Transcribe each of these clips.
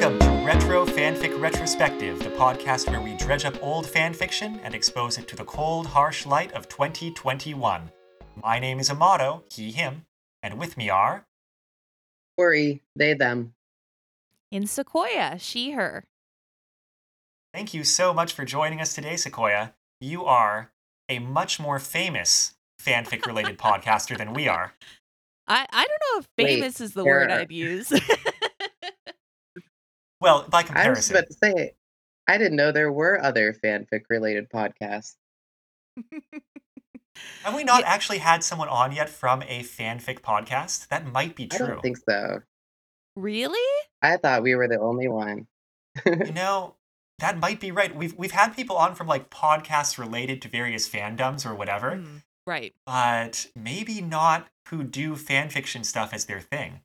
Welcome to Retro Fanfic Retrospective, the podcast where we dredge up old fanfiction and expose it to the cold, harsh light of 2021. My name is Amato, he, him, and with me are. Worry, they, them. In Sequoia, she, her. Thank you so much for joining us today, Sequoia. You are a much more famous fanfic related podcaster than we are. I, I don't know if Wait, famous is the word I'd use. Well, by I was about to say, I didn't know there were other fanfic related podcasts. Have we not Yeah. actually had someone on yet from a fanfic podcast? That might be true. I don't think so. really? I thought we were the only one. You know, that might be right. We've we've had people on from like podcasts related to various fandoms or whatever, Mm, right. but maybe not who do fan fiction stuff as their thing.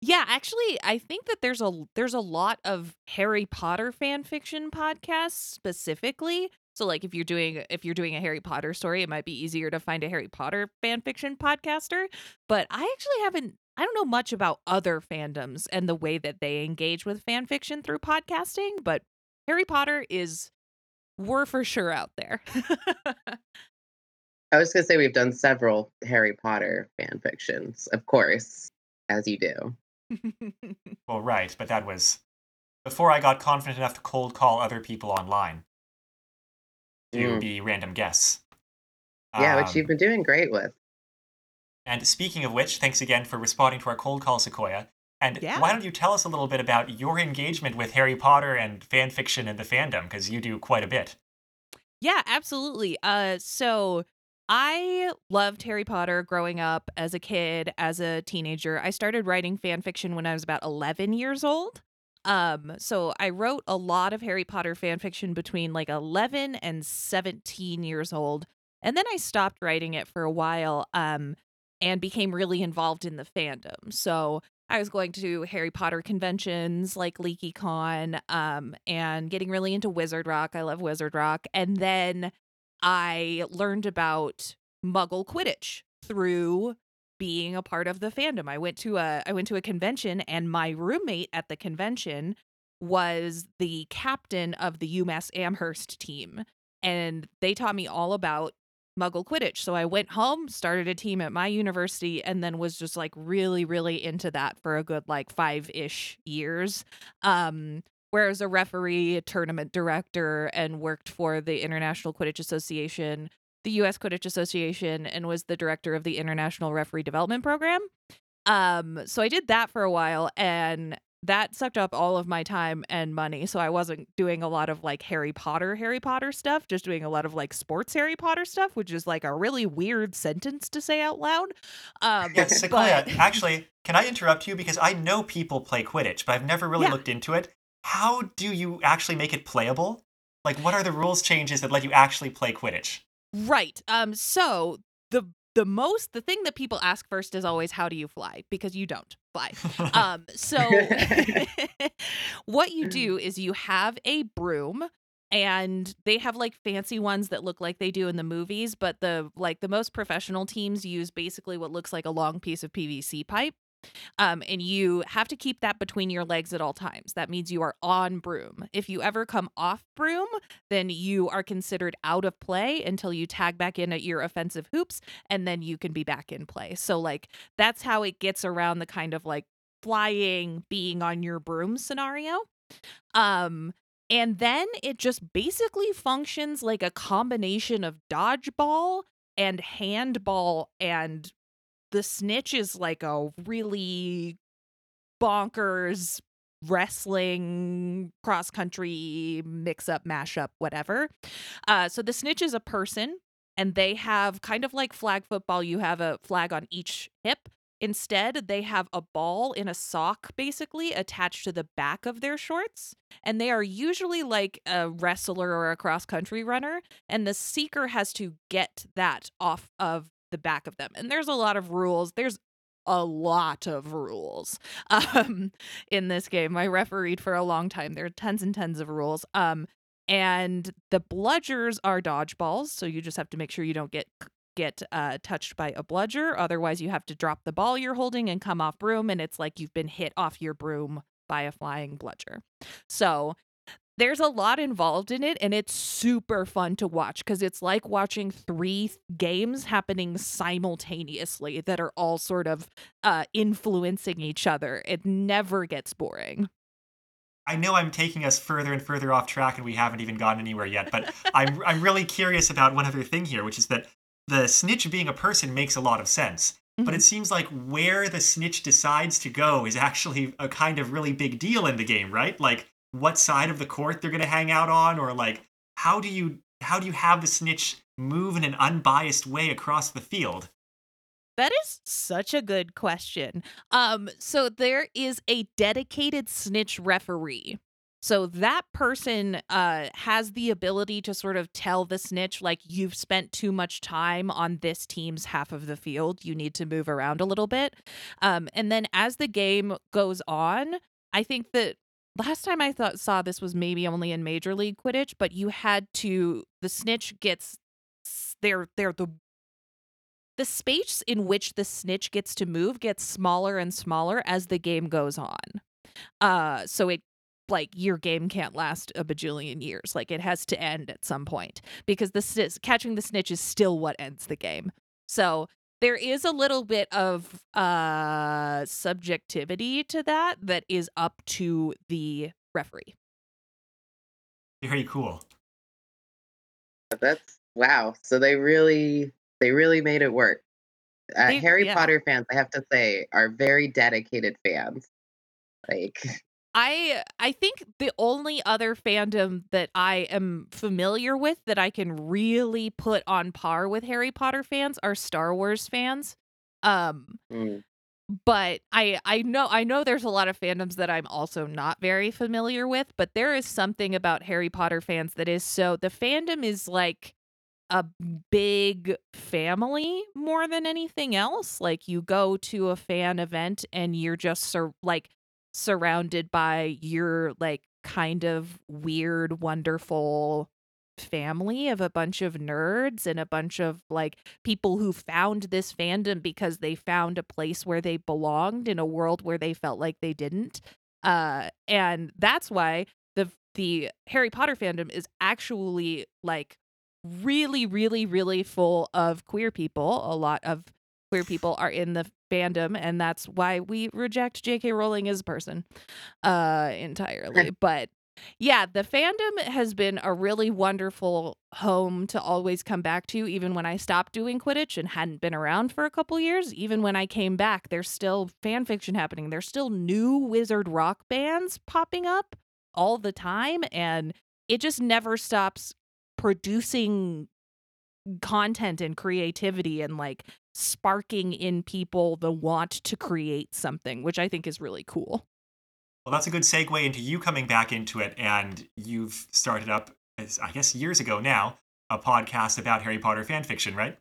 Yeah, actually, I think that there's a there's a lot of Harry Potter fan fiction podcasts specifically. So like if you're doing if you're doing a Harry Potter story, it might be easier to find a Harry Potter fan fiction podcaster, but I actually haven't I don't know much about other fandoms and the way that they engage with fan fiction through podcasting, but Harry Potter is we're for sure out there. I was going to say we've done several Harry Potter fan fictions, of course, as you do. Well, right, but that was before I got confident enough to cold call other people online to Mm. be random guests. Yeah, which Um, you've been doing great with. And speaking of which, thanks again for responding to our cold call, Sequoia. And Yeah. why don't you tell us a little bit about your engagement with Harry Potter and fan fiction and the fandom? Because you do quite a bit. Yeah, absolutely. Uh so I loved Harry Potter growing up as a kid, as a teenager. I started writing fan fiction when I was about 11 years old. Um so I wrote a lot of Harry Potter fan fiction between like 11 and 17 years old. And then I stopped writing it for a while um and became really involved in the fandom. So I was going to Harry Potter conventions like LeakyCon um, and getting really into Wizard Rock. I love Wizard Rock. And then I learned about Muggle Quidditch through being a part of the fandom. I went to a I went to a convention and my roommate at the convention was the captain of the UMass Amherst team. And they taught me all about Muggle Quidditch. So I went home, started a team at my university, and then was just like really, really into that for a good like five ish years. Um, whereas a referee, a tournament director, and worked for the International Quidditch Association, the US Quidditch Association, and was the director of the International Referee Development Program. Um, so I did that for a while and that sucked up all of my time and money. So I wasn't doing a lot of like Harry Potter, Harry Potter stuff, just doing a lot of like sports Harry Potter stuff, which is like a really weird sentence to say out loud. Um, Yeah, Sequoia, but- actually, can I interrupt you? Because I know people play Quidditch, but I've never really Yeah. looked into it. How do you actually make it playable? Like, what are the rules changes that let you actually play Quidditch? Right. Um so the the most the thing that people ask first is always how do you fly because you don't fly. Um so what you do is you have a broom and they have like fancy ones that look like they do in the movies but the like the most professional teams use basically what looks like a long piece of PVC pipe. Um, and you have to keep that between your legs at all times. That means you are on broom. If you ever come off broom, then you are considered out of play until you tag back in at your offensive hoops, and then you can be back in play. So, like, that's how it gets around the kind of like flying, being on your broom scenario. Um, and then it just basically functions like a combination of dodgeball and handball and the snitch is like a really bonkers wrestling cross country mix up mashup whatever. Uh so the snitch is a person and they have kind of like flag football you have a flag on each hip. Instead they have a ball in a sock basically attached to the back of their shorts and they are usually like a wrestler or a cross country runner and the seeker has to get that off of the back of them and there's a lot of rules there's a lot of rules um in this game i refereed for a long time there are tons and tons of rules um and the bludgers are dodgeballs so you just have to make sure you don't get get uh, touched by a bludger. Otherwise, you have to drop the ball you're holding and come off broom, and it's like you've been hit off your broom by a flying bludger. So there's a lot involved in it, and it's super fun to watch because it's like watching three games happening simultaneously that are all sort of uh, influencing each other. It never gets boring. I know I'm taking us further and further off track, and we haven't even gotten anywhere yet. But I'm I'm really curious about one other thing here, which is that the snitch being a person makes a lot of sense. Mm-hmm. But it seems like where the snitch decides to go is actually a kind of really big deal in the game, right? Like what side of the court they're going to hang out on, or like how do you how do you have the snitch move in an unbiased way across the field? That is such a good question. Um, so there is a dedicated snitch referee. So that person uh, has the ability to sort of tell the snitch, like, you've spent too much time on this team's half of the field. You need to move around a little bit. Um, and then as the game goes on, I think that last time I thought saw this was maybe only in Major League Quidditch, but you had to the snitch gets they're they're the the space in which the snitch gets to move gets smaller and smaller as the game goes on. Uh, so it like your game can't last a bajillion years. Like it has to end at some point because the snitch, catching the snitch is still what ends the game. So there is a little bit of uh subjectivity to that that is up to the referee. Very cool. That's wow. So they really they really made it work. Uh, they, Harry yeah. Potter fans, I have to say, are very dedicated fans. Like I I think the only other fandom that I am familiar with that I can really put on par with Harry Potter fans are Star Wars fans. Um mm. but I I know I know there's a lot of fandoms that I'm also not very familiar with, but there is something about Harry Potter fans that is so the fandom is like a big family more than anything else. Like you go to a fan event and you're just sur- like surrounded by your like kind of weird, wonderful family of a bunch of nerds and a bunch of like people who found this fandom because they found a place where they belonged in a world where they felt like they didn't. Uh and that's why the the Harry Potter fandom is actually like really, really, really full of queer people. A lot of queer people are in the fandom, and that's why we reject J.K. Rowling as a person uh, entirely. but yeah, the fandom has been a really wonderful home to always come back to, even when I stopped doing Quidditch and hadn't been around for a couple years. Even when I came back, there's still fan fiction happening. There's still new wizard rock bands popping up all the time, and it just never stops producing content and creativity and like sparking in people the want to create something, which I think is really cool. Well, that's a good segue into you coming back into it. And you've started up, I guess, years ago now, a podcast about Harry Potter fan fiction, right?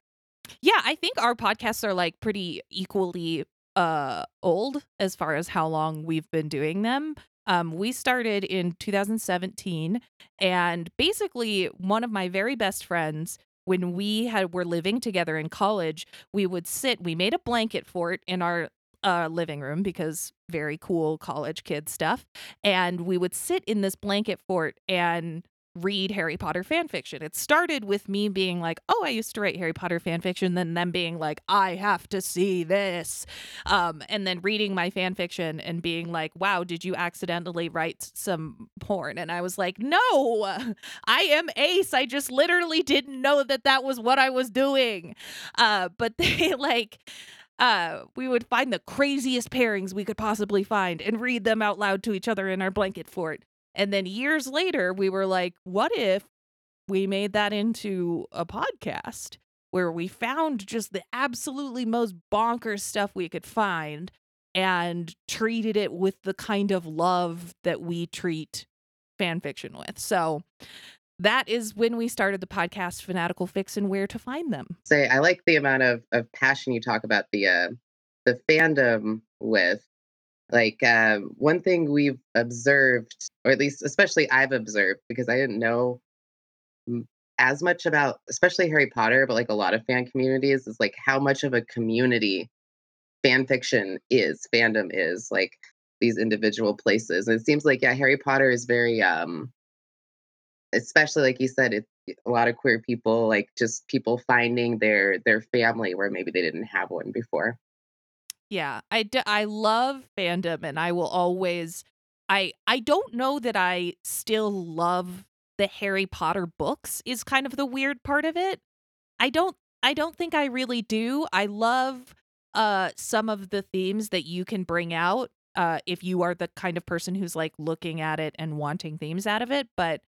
Yeah, I think our podcasts are like pretty equally uh old as far as how long we've been doing them. Um, we started in 2017, and basically, one of my very best friends, when we had were living together in college, we would sit. We made a blanket fort in our uh, living room because very cool college kid stuff, and we would sit in this blanket fort and read Harry Potter fan fiction. It started with me being like, "Oh, I used to write Harry Potter fan fiction," then them being like, "I have to see this," um, and then reading my fan fiction and being like, "Wow, did you accidentally write some porn?" And I was like, "No, I am Ace. I just literally didn't know that that was what I was doing." Uh, but they like. Uh, we would find the craziest pairings we could possibly find and read them out loud to each other in our blanket fort. And then years later, we were like, what if we made that into a podcast where we found just the absolutely most bonkers stuff we could find and treated it with the kind of love that we treat fan fiction with. So that is when we started the podcast Fantastic Fics and where to find them. Say I like the amount of, of passion you talk about the uh the fandom with like uh, one thing we've observed or at least especially i've observed because i didn't know as much about, especially Harry Potter, but like a lot of fan communities, is like how much of a community fan fiction is, fandom is, like these individual places. And it seems like, yeah, Harry Potter is very, um, especially like you said, it's a lot of queer people, like just people finding their their family where maybe they didn't have one before. Yeah, I, d- I love fandom and I will always I I don't know that I still love the Harry Potter books is kind of the weird part of it. I don't I don't think I really do. I love uh some of the themes that you can bring out uh if you are the kind of person who's like looking at it and wanting themes out of it, but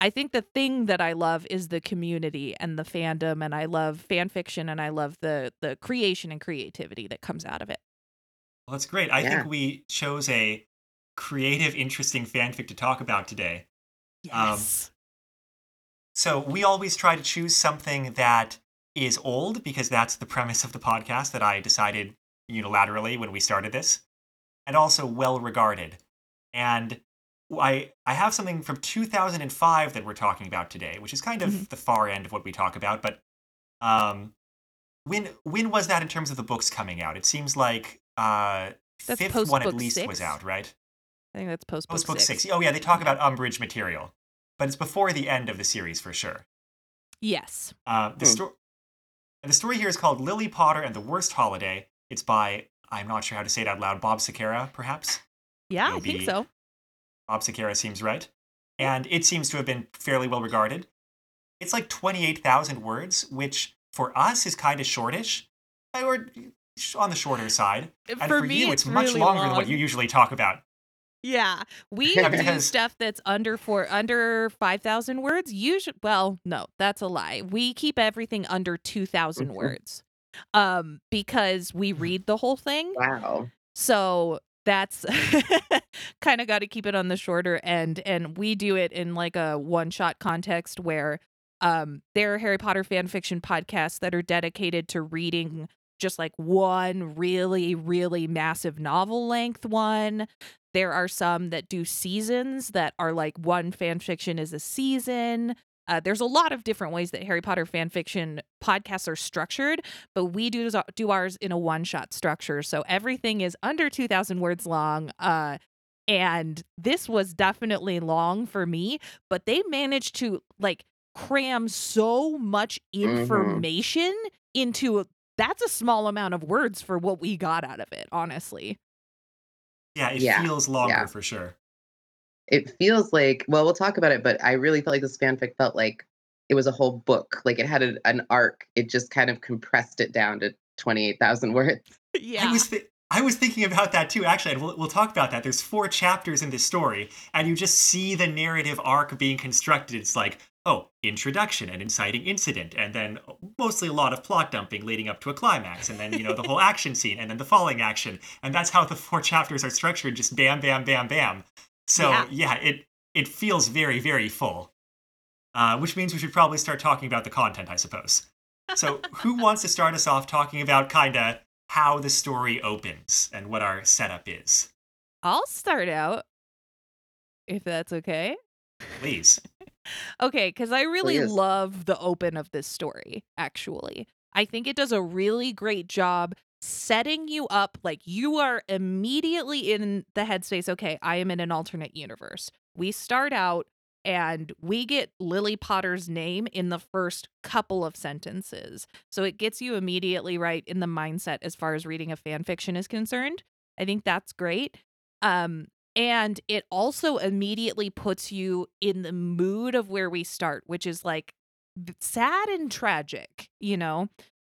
I think the thing that I love is the community and the fandom and I love fan fiction and I love the the creation and creativity that comes out of it. Well, that's great. I yeah. think we chose a creative, interesting fanfic to talk about today. Um, yes. Um, so we always try to choose something that is old because that's the premise of the podcast that I decided unilaterally when we started this, and also well regarded. And I I have something from 2005 that we're talking about today, which is kind of mm-hmm. the far end of what we talk about. But um, when when was that in terms of the books coming out? It seems like uh, that's fifth one at least six. was out, right? I think that's post post book six. Oh yeah, they talk about Umbridge material, but it's before the end of the series for sure. Yes. Uh, the hmm. story. The story here is called Lily Potter and the Worst Holiday. It's by I'm not sure how to say it out loud. Bob Sequeira, perhaps. Yeah, It'll I think so. Bob seems right. And it seems to have been fairly well regarded. It's like 28,000 words, which for us is kind of shortish, or on the shorter side. Uh, and for, for me, you, it's, it's much really longer long. than what you usually talk about. Yeah, we do stuff that's under four under five thousand words. Usually, well, no, that's a lie. We keep everything under two thousand mm-hmm. words, um, because we mm-hmm. read the whole thing. Wow. So that's kind of got to keep it on the shorter end and we do it in like a one shot context where um there are harry potter fan fiction podcasts that are dedicated to reading just like one really really massive novel length one. There are some that do seasons that are like one fan fiction is a season uh, there's a lot of different ways that Harry Potter fan fiction podcasts are structured, but we do do ours in a one shot structure. So everything is under 2,000 words long. Uh, and this was definitely long for me, but they managed to like cram so much mm-hmm. information mm-hmm. into a, that's a small amount of words for what we got out of it, honestly. Yeah, it yeah. feels longer yeah. for sure it feels like well we'll talk about it but i really felt like this fanfic felt like it was a whole book like it had a, an arc it just kind of compressed it down to 28000 words. Yeah. I was, th- I was thinking about that too actually and we'll, we'll talk about that there's four chapters in this story and you just see the narrative arc being constructed it's like oh introduction an inciting incident and then mostly a lot of plot dumping leading up to a climax and then you know the whole action scene and then the falling action and that's how the four chapters are structured just bam bam bam bam so yeah, yeah it it feels very very full, uh, which means we should probably start talking about the content, I suppose. So who wants to start us off talking about kind of how the story opens and what our setup is? I'll start out, if that's okay. Please. okay, because I really Please. love the open of this story, actually. I think it does a really great job setting you up like you are immediately in the headspace okay i am in an alternate universe. We start out and we get lily potter's name in the first couple of sentences. So it gets you immediately right in the mindset as far as reading a fan fiction is concerned. I think that's great. Um and it also immediately puts you in the mood of where we start which is like sad and tragic you know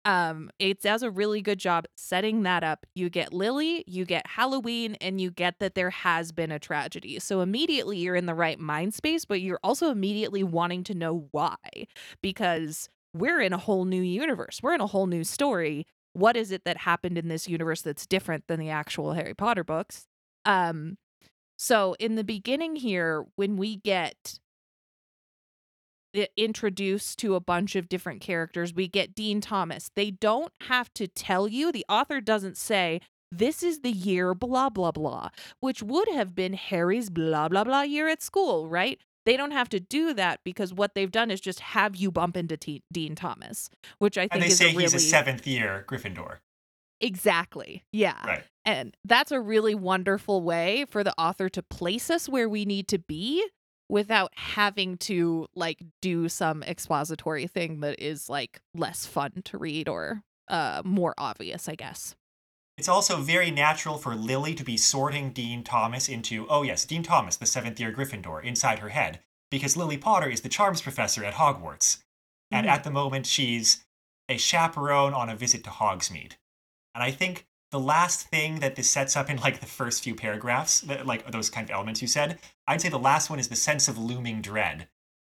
um, it does a really good job setting that up. You get Lily, you get Halloween, and you get that there has been a tragedy. So immediately you're in the right mind space, but you're also immediately wanting to know why because we're in a whole new universe. We're in a whole new story. What is it that happened in this universe that's different than the actual Harry Potter books? Um, so in the beginning here, when we get introduced to a bunch of different characters. We get Dean Thomas. They don't have to tell you, the author doesn't say, this is the year blah blah blah, which would have been Harry's blah blah blah year at school, right? they don't have to do that because what they've done is just have you bump into T- Dean Thomas, which I think And they is say a really he's a seventh year Gryffindor. exactly yeah. Right. And that's a really wonderful way for the author to place us where we need to be without having to like do some expository thing that is like less fun to read or uh more obvious, I guess. It's also very natural for Lily to be sorting Dean Thomas into, oh yes, Dean Thomas, the seventh year Gryffindor, inside her head, because Lily Potter is the charms professor at Hogwarts. And Mhm. at the moment, she's a chaperone on a visit to Hogsmeade. And I think the last thing that this sets up in like the first few paragraphs, like those kind of elements you said, I'd say the last one is the sense of looming dread,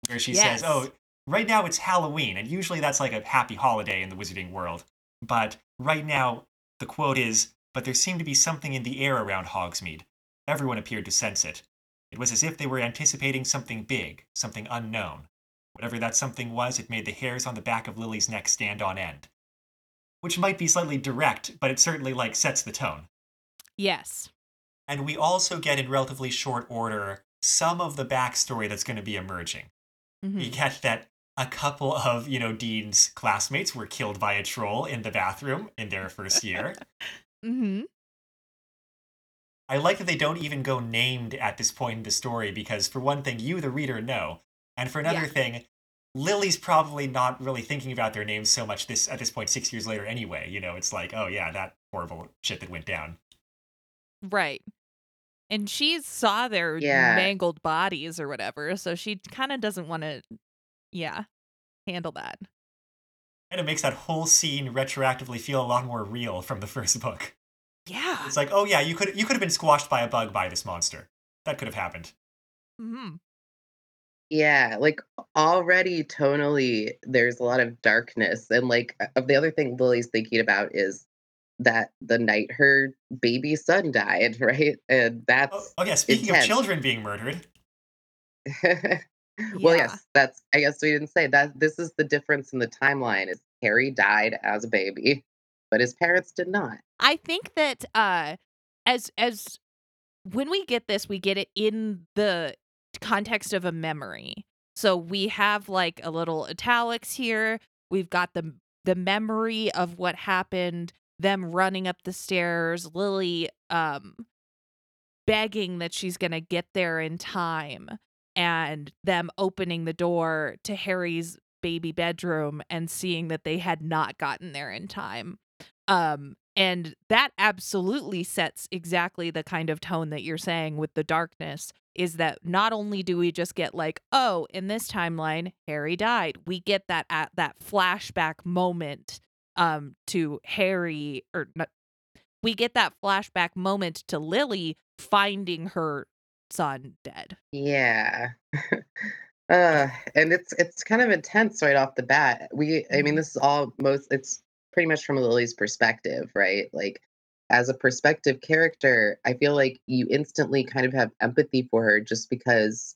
where she Yes. says, oh, right now it's Halloween, and usually that's like a happy holiday in the wizarding world. But right now, the quote is, but there seemed to be something in the air around Hogsmeade. Everyone appeared to sense it. It was as if they were anticipating something big, something unknown. Whatever that something was, it made the hairs on the back of Lily's neck stand on end. Which might be slightly direct, but it certainly like sets the tone. Yes. And we also get in relatively short order some of the backstory that's going to be emerging. Mhm. We get that a couple of, you know, Dean's classmates were killed by a troll in the bathroom in their first year. Mhm. I like that they don't even go named at this point in the story because, for one thing, you, the reader, know. And for another Yeah. thing, Lily's probably not really thinking about their names so much this at this point six years later anyway. You know, it's like, oh yeah, that horrible shit that went down. Right. And she saw their Yeah. mangled bodies or whatever, so she kind of doesn't want to yeah, handle that. And it makes that whole scene retroactively feel a lot more real from the first book. Yeah. It's like, oh yeah, you could you could have been squashed by a bug by this monster. That could have happened. Mhm. Yeah, like already tonally, there's a lot of darkness. And like uh, of the other thing Lily's thinking about is that the night her baby son died, right? And Oh, that's oh yeah, speaking intense. of children being murdered, well, Yeah. yes, that's I guess we didn't say that this is the difference in the timeline is Harry died as a baby, but his parents did not. I think that uh as as when we get this, we get it in the context of a memory. So we have like a little italics here. We've got the the memory of what happened, them running up the stairs, Lily um begging that she's going to get there in time and them opening the door to Harry's baby bedroom and seeing that they had not gotten there in time. Um and that absolutely sets exactly the kind of tone that you're saying with the darkness is that not only do we just get like oh in this timeline Harry died we get that at that flashback moment um to Harry or not, we get that flashback moment to Lily finding her son dead. Yeah. uh, and it's it's kind of intense right off the bat. We I mean Mhm. this is all most it's pretty much from Lily's perspective, right? Like as a perspective character, I feel like you instantly kind of have empathy for her just because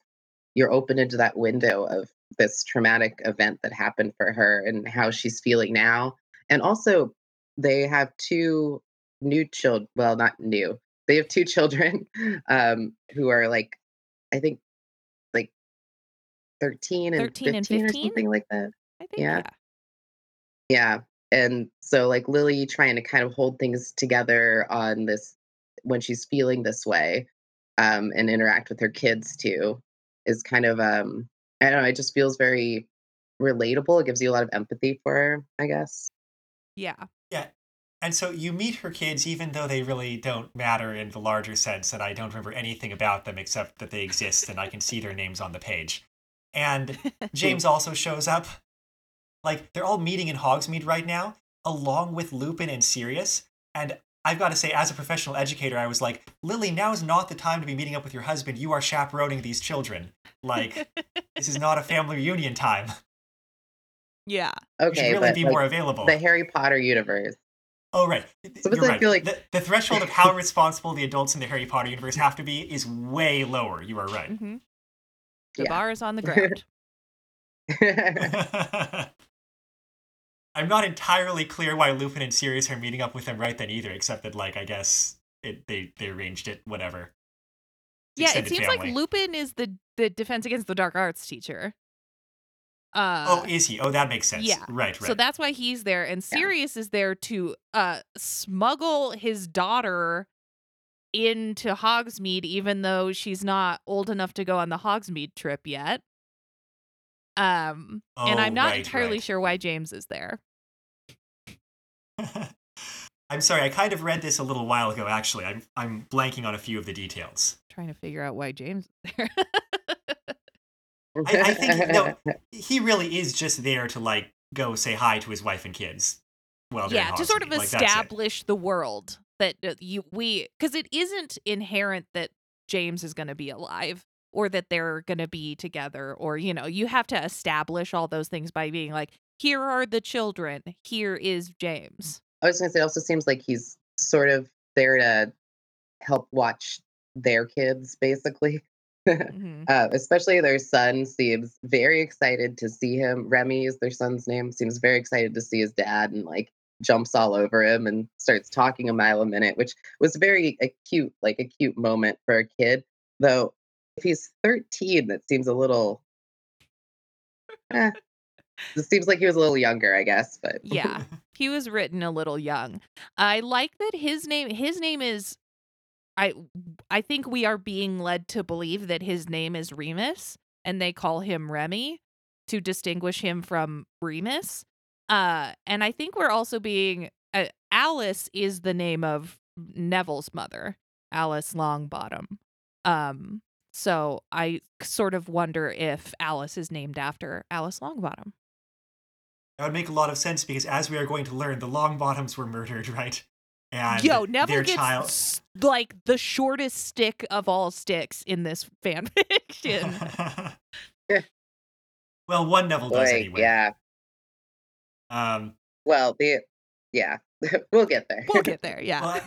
you're open into that window of this traumatic event that happened for her and how she's feeling now. And also they have two new children, well not new. They have two children um who are like I think like 13 and 13 and 15 or something like that. I think Yeah. yeah. Yeah. And so like Lily trying to kind of hold things together on this when she's feeling this way um and interact with her kids too is kind of um I don't know, it just feels very relatable. It gives you a lot of empathy for her, I guess. Yeah. Yeah. And so you meet her kids, even though they really don't matter in the larger sense, and I don't remember anything about them except that they exist and I can see their names on the page. And James also shows up. Like, they're all meeting in Hogsmeade right now, along with Lupin and Sirius. And I've got to say, as a professional educator, I was like, Lily, now is not the time to be meeting up with your husband. You are chaperoning these children. Like, this is not a family reunion time. yeah. You Okay, should really be like, more available. the Harry Potter universe. Oh, right. Sometimes You're right. feel like- the, the threshold of how responsible the adults in the Harry Potter universe have to be is way lower. You are right. hmm The Yeah. bar is on the ground. I'm not entirely clear why Lupin and Sirius are meeting up with him right then either, except that, like, I guess it, they, they arranged it, whatever. Yeah, it seems family. like Lupin is the the defense against the dark arts teacher. Uh, oh, is he? Oh, that makes sense. yeah. Right, right. So that's why he's there, and Yeah. Sirius is there to uh smuggle his daughter into Hogsmeade, even though she's not old enough to go on the Hogsmeade trip yet. Um, and Oh, I'm not right, entirely right. sure why James is there. I'm sorry, I kind of read this a little while ago, actually. I'm, I'm blanking on a few of the details. trying to figure out why James is there. I- I think- no, He really is just there to, like, go say hi to his wife and kids. Well, yeah, to sort of Like, establish the world that uh, you we because it isn't inherent that James is going to be alive or that they're going to be together or you know you have to establish all those things by being like here are the children here is James I was gonna say, it also seems like he's sort of there to help watch their kids, basically. Mhm. Uh, especially their son seems very excited to see him. Remy is their son's name. Seems very excited to see his dad and like jumps all over him and starts talking a mile a minute, which was very a cute, like a cute moment for a kid. Though if he's 13, that seems a little. Eh. It seems like he was a little younger, I guess, but yeah he was written a little young I like that his name his name is I I think we are being led to believe that his name is Remus and they call him Remy to distinguish him from Remus. Uh and I think we're also being uh, Alice is the name of Neville's mother, Alice Longbottom. Um so I sort of wonder if Alice is named after Alice Longbottom. That would make a lot of sense because, as we are going to learn, the Longbottoms were murdered, right? And Yo, Neville their gets child. s- like the shortest stick of all sticks in this fan fiction. well, one Neville does boy, anyway. yeah. Um, Well, the yeah, we'll get there. we'll get there, yeah. Well,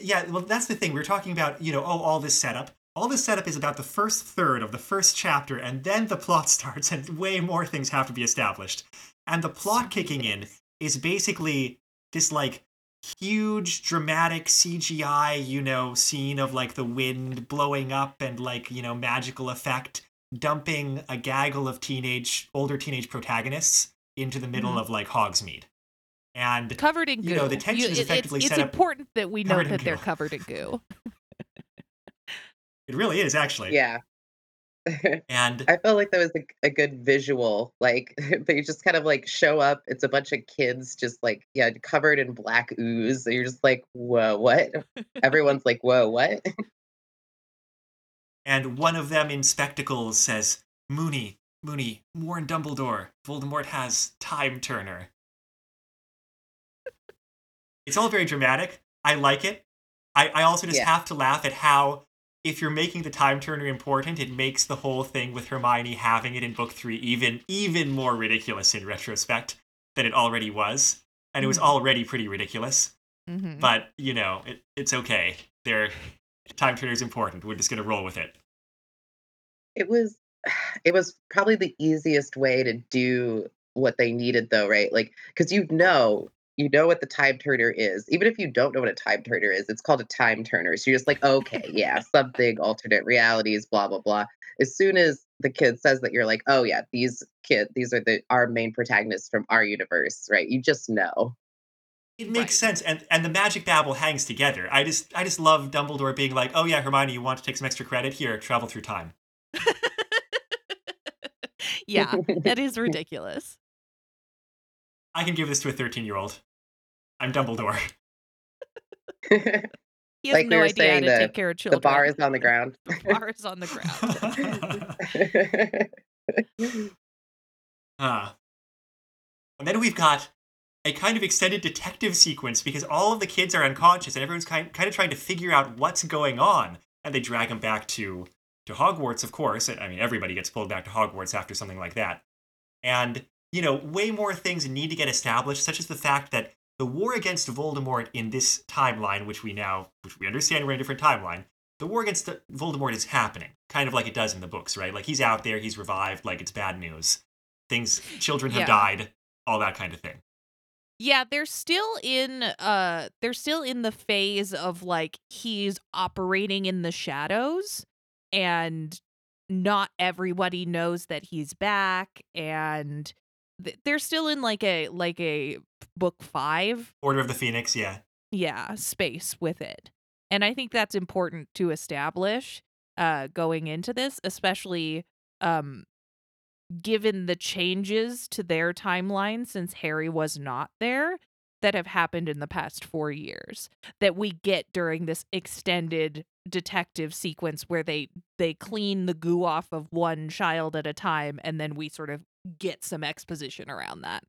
yeah, well, that's the thing. We're talking about, you know, oh, all this setup. All this setup is about the first third of the first chapter, and then the plot starts, and way more things have to be established. And the plot kicking in is basically this, like, huge dramatic CGI, you know, scene of, like, the wind blowing up and, like, you know, magical effect, dumping a gaggle of teenage, older teenage protagonists into the middle Mhm. of, like, Hogsmeade. And covered in goo. you know, the tension is it- effectively it's, set it's up important that we know that they're covered in goo. it really is, actually. yeah. And I felt like that was a, a good visual. Like they just kind of like show up. It's a bunch of kids just like yeah, covered in black ooze. And you're just like, whoa, what? Everyone's like, whoa, what? and one of them in spectacles says, Moony, Moony, warn Dumbledore. Voldemort has Time Turner. it's all very dramatic. I like it. I, I also just Yeah. have to laugh at how, if you're making the Time Turner important, it makes the whole thing with Hermione having it in book three even even more ridiculous in retrospect than it already was. And it was Mhm. already pretty ridiculous. Mhm. But, you know, it, it's okay. They're, Time Turner's important. We're just going to roll with it. It was it was probably the easiest way to do what they needed though, right? Like because you know you know what the time turner is. Even if you don't know what a time turner is, it's called a time turner. So you're just like, okay, yeah, something alternate realities, blah blah blah. As soon as the kid says that, you're like, oh yeah, these kid, these are the our main protagonists from our universe, right? You just know. It makes Right. sense, and and the magic babble hangs together. I just I just love Dumbledore being like, "Oh yeah, Hermione, you want to take some extra credit? Here, travel through time." yeah, that is ridiculous. I can give this to a thirteen-year-old. I'm Dumbledore. He has Like no were idea how to the- take care of children. The bar is on the ground. The bar is on the ground. Ah. And then we've got a kind of extended detective sequence because all of the kids are unconscious and everyone's kind, kind of trying to figure out what's going on. And they drag them back to, to Hogwarts, of course. I mean, everybody gets pulled back to Hogwarts after something like that. And, you know, way more things need to get established, such as the fact that the war against Voldemort in this timeline, which we now, which we understand we're in a different timeline, the war against Voldemort is happening, kind of like it does in the books, right? Like he's out there, he's revived, like it's bad news. Things, children have Yeah. died, all that kind of thing. Yeah, they're still in uh they're still in the phase of like he's operating in the shadows and not everybody knows that he's back and they're still in like a like a book 5 Order of the Phoenix, yeah. yeah space with it and i think that's important to establish uh going into this especially um given the changes to their timeline since harry was not there that have happened in the past 4 years that we get during this extended detective sequence where they they clean the goo off of one child at a time and then we sort of get some exposition around that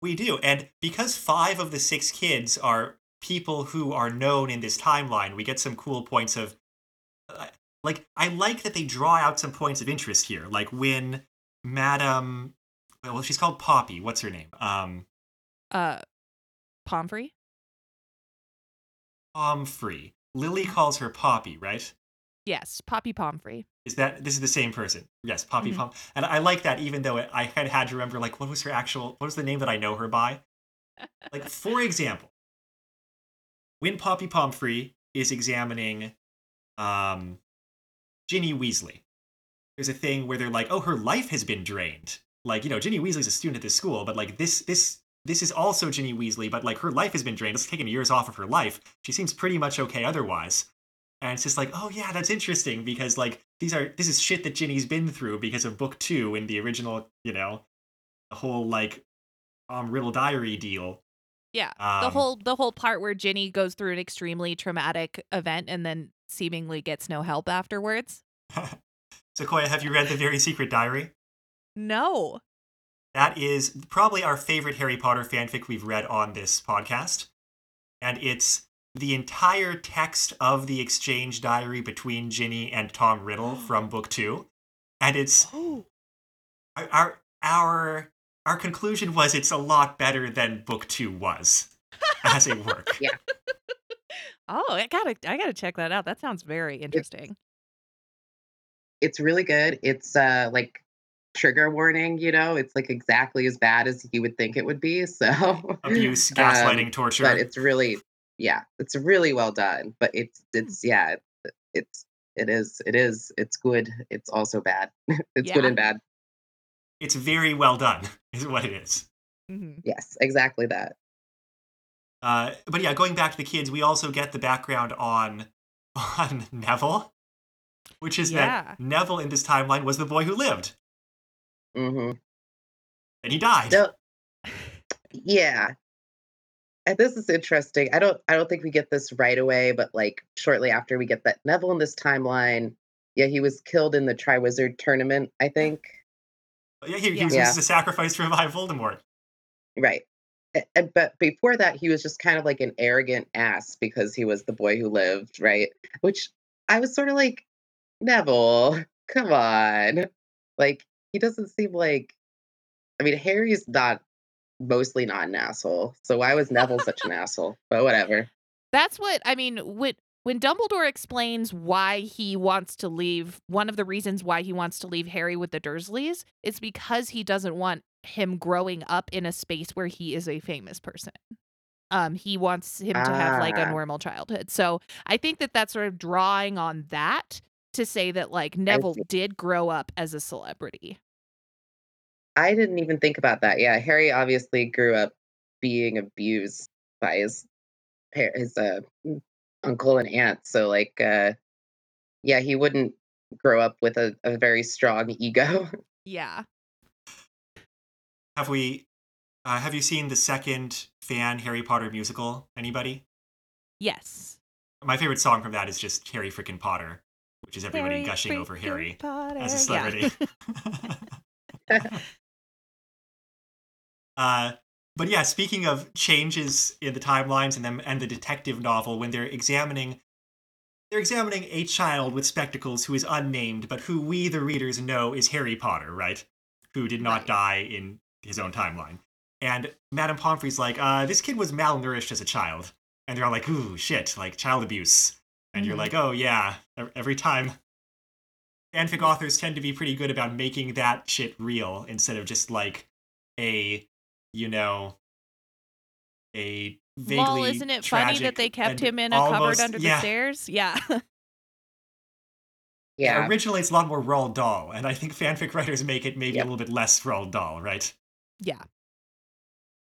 We do. And because five of the six kids are people who are known in this timeline, we get some cool points of. uh, Like, I like that they draw out some points of interest here. Like when Madam. Well, she's called Poppy. What's her name? Um, uh pomfrey Pomfrey. Lily calls her Poppy, right? Yes poppy pomfrey Is that this is the same person? Yes, Poppy Mhm. Pom. And I like that, even though I had had to remember like what was her actual, what was the name that I know her by? Like for example, when Poppy Pomfrey is examining, um, Ginny Weasley, there's a thing where they're like, oh, her life has been drained. Like you know, Ginny Weasley's a student at this school, but like this this. This is also Ginny Weasley, but like her life has been drained. It's taken years off of her life. She seems pretty much okay otherwise. And it's just like, oh yeah, that's interesting because like these are this is shit that Ginny's been through because of book two in the original, you know, the whole like um Riddle Diary deal. Yeah. Um, the whole the whole part where Ginny goes through an extremely traumatic event and then seemingly gets no help afterwards. Sequoia, have you read the Very Secret Diary? No. That is probably our favorite Harry Potter fanfic we've read on this podcast. And it's the entire text of the exchange diary between Ginny and Tom Riddle from book two. And it's Oh. our our our, our conclusion was it's a lot better than book two was as a work. Yeah. Oh, I gotta I gotta check that out. That sounds very interesting. It's really good. It's uh like trigger warning, you know, it's like exactly as bad as you would think it would be. So Abuse, um, gaslighting, torture. but it's really yeah, it's really well done. But it's it's yeah, it's it is it is it's good. It's also bad. it's good and bad. it's very well done, is what it is. Mm-hmm. Yes, exactly that. Uh, but yeah, going back to the kids, we also get the background on on Neville, which is Yeah. that Neville in this timeline was the boy who lived, mm-hmm. and he died. No, yeah. And this is interesting. I don't I don't think we get this right away, but like shortly after we get that Neville in this timeline, yeah, he was killed in the Triwizard tournament, I think. Yeah, he, he was Yeah. used as a sacrifice to revive Voldemort. Right. And but before that, he was just kind of like an arrogant ass because he was the boy who lived, right? Which I was sort of like, Neville, come on. Like, he doesn't seem like I mean, Harry's not mostly not an asshole. So why was Neville such an asshole? But whatever. That's what I mean. When when Dumbledore explains why he wants to leave, one of the reasons why he wants to leave Harry with the Dursleys is because he doesn't want him growing up in a space where he is a famous person. Um, he wants him to have like a Ah. normal childhood. So I think that that's sort of drawing on that to say that like Neville did grow up as a celebrity. I didn't even think about that. Yeah, Harry obviously grew up being abused by his his uh, mm, uncle and aunt. So like, uh, yeah, he wouldn't grow up with a, a very strong ego. Yeah. Have we? Uh, have you seen the second fan Harry Potter musical? Anybody? Yes. My favorite song from that is just Harry freaking Potter, which is everybody Harry gushing over Harry Potter. as a Yeah. uh, but yeah, speaking of changes in the timelines and them and the detective novel, when they're examining, they're examining a child with spectacles who is unnamed, but who we the readers know is Harry Potter, right? Who did not Right. die in his own timeline. And Madame Pomfrey's like, uh, this kid was malnourished as a child. And they're all like, ooh, shit, like child abuse. And you're like, oh yeah, every time. Fanfic authors tend to be pretty good about making that shit real instead of just like a, you know, a vaguely Lol, isn't it funny that they kept him in a almost- cupboard under yeah, the stairs? Yeah. Yeah. Originally, it's a lot more Roald Dahl, and I think fanfic writers make it maybe Yep. a little bit less Roald Dahl, right? yeah.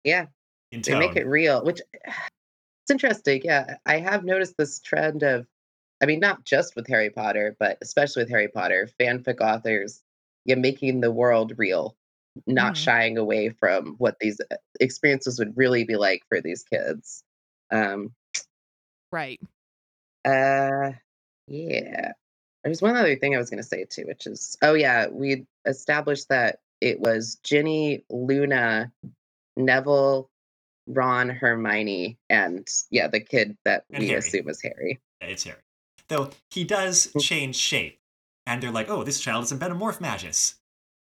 Yeah. In They tone. make it real, which it's interesting. Yeah. I have noticed this trend of, I mean, not just with Harry Potter, but especially with Harry Potter, fanfic authors, yeah, making the world real, not Mhm. shying away from what these uh, experiences would really be like for these kids. Um, Right. Uh, yeah. There's one other thing I was going to say too, which is, oh yeah, we established that it was Ginny, Luna, Neville, Ron, Hermione, and yeah, the kid that And we Harry. assume is Harry. Yeah, it's Harry. Though he does Mm. change shape, and they're like, "Oh, this child is a Metamorphmagus,"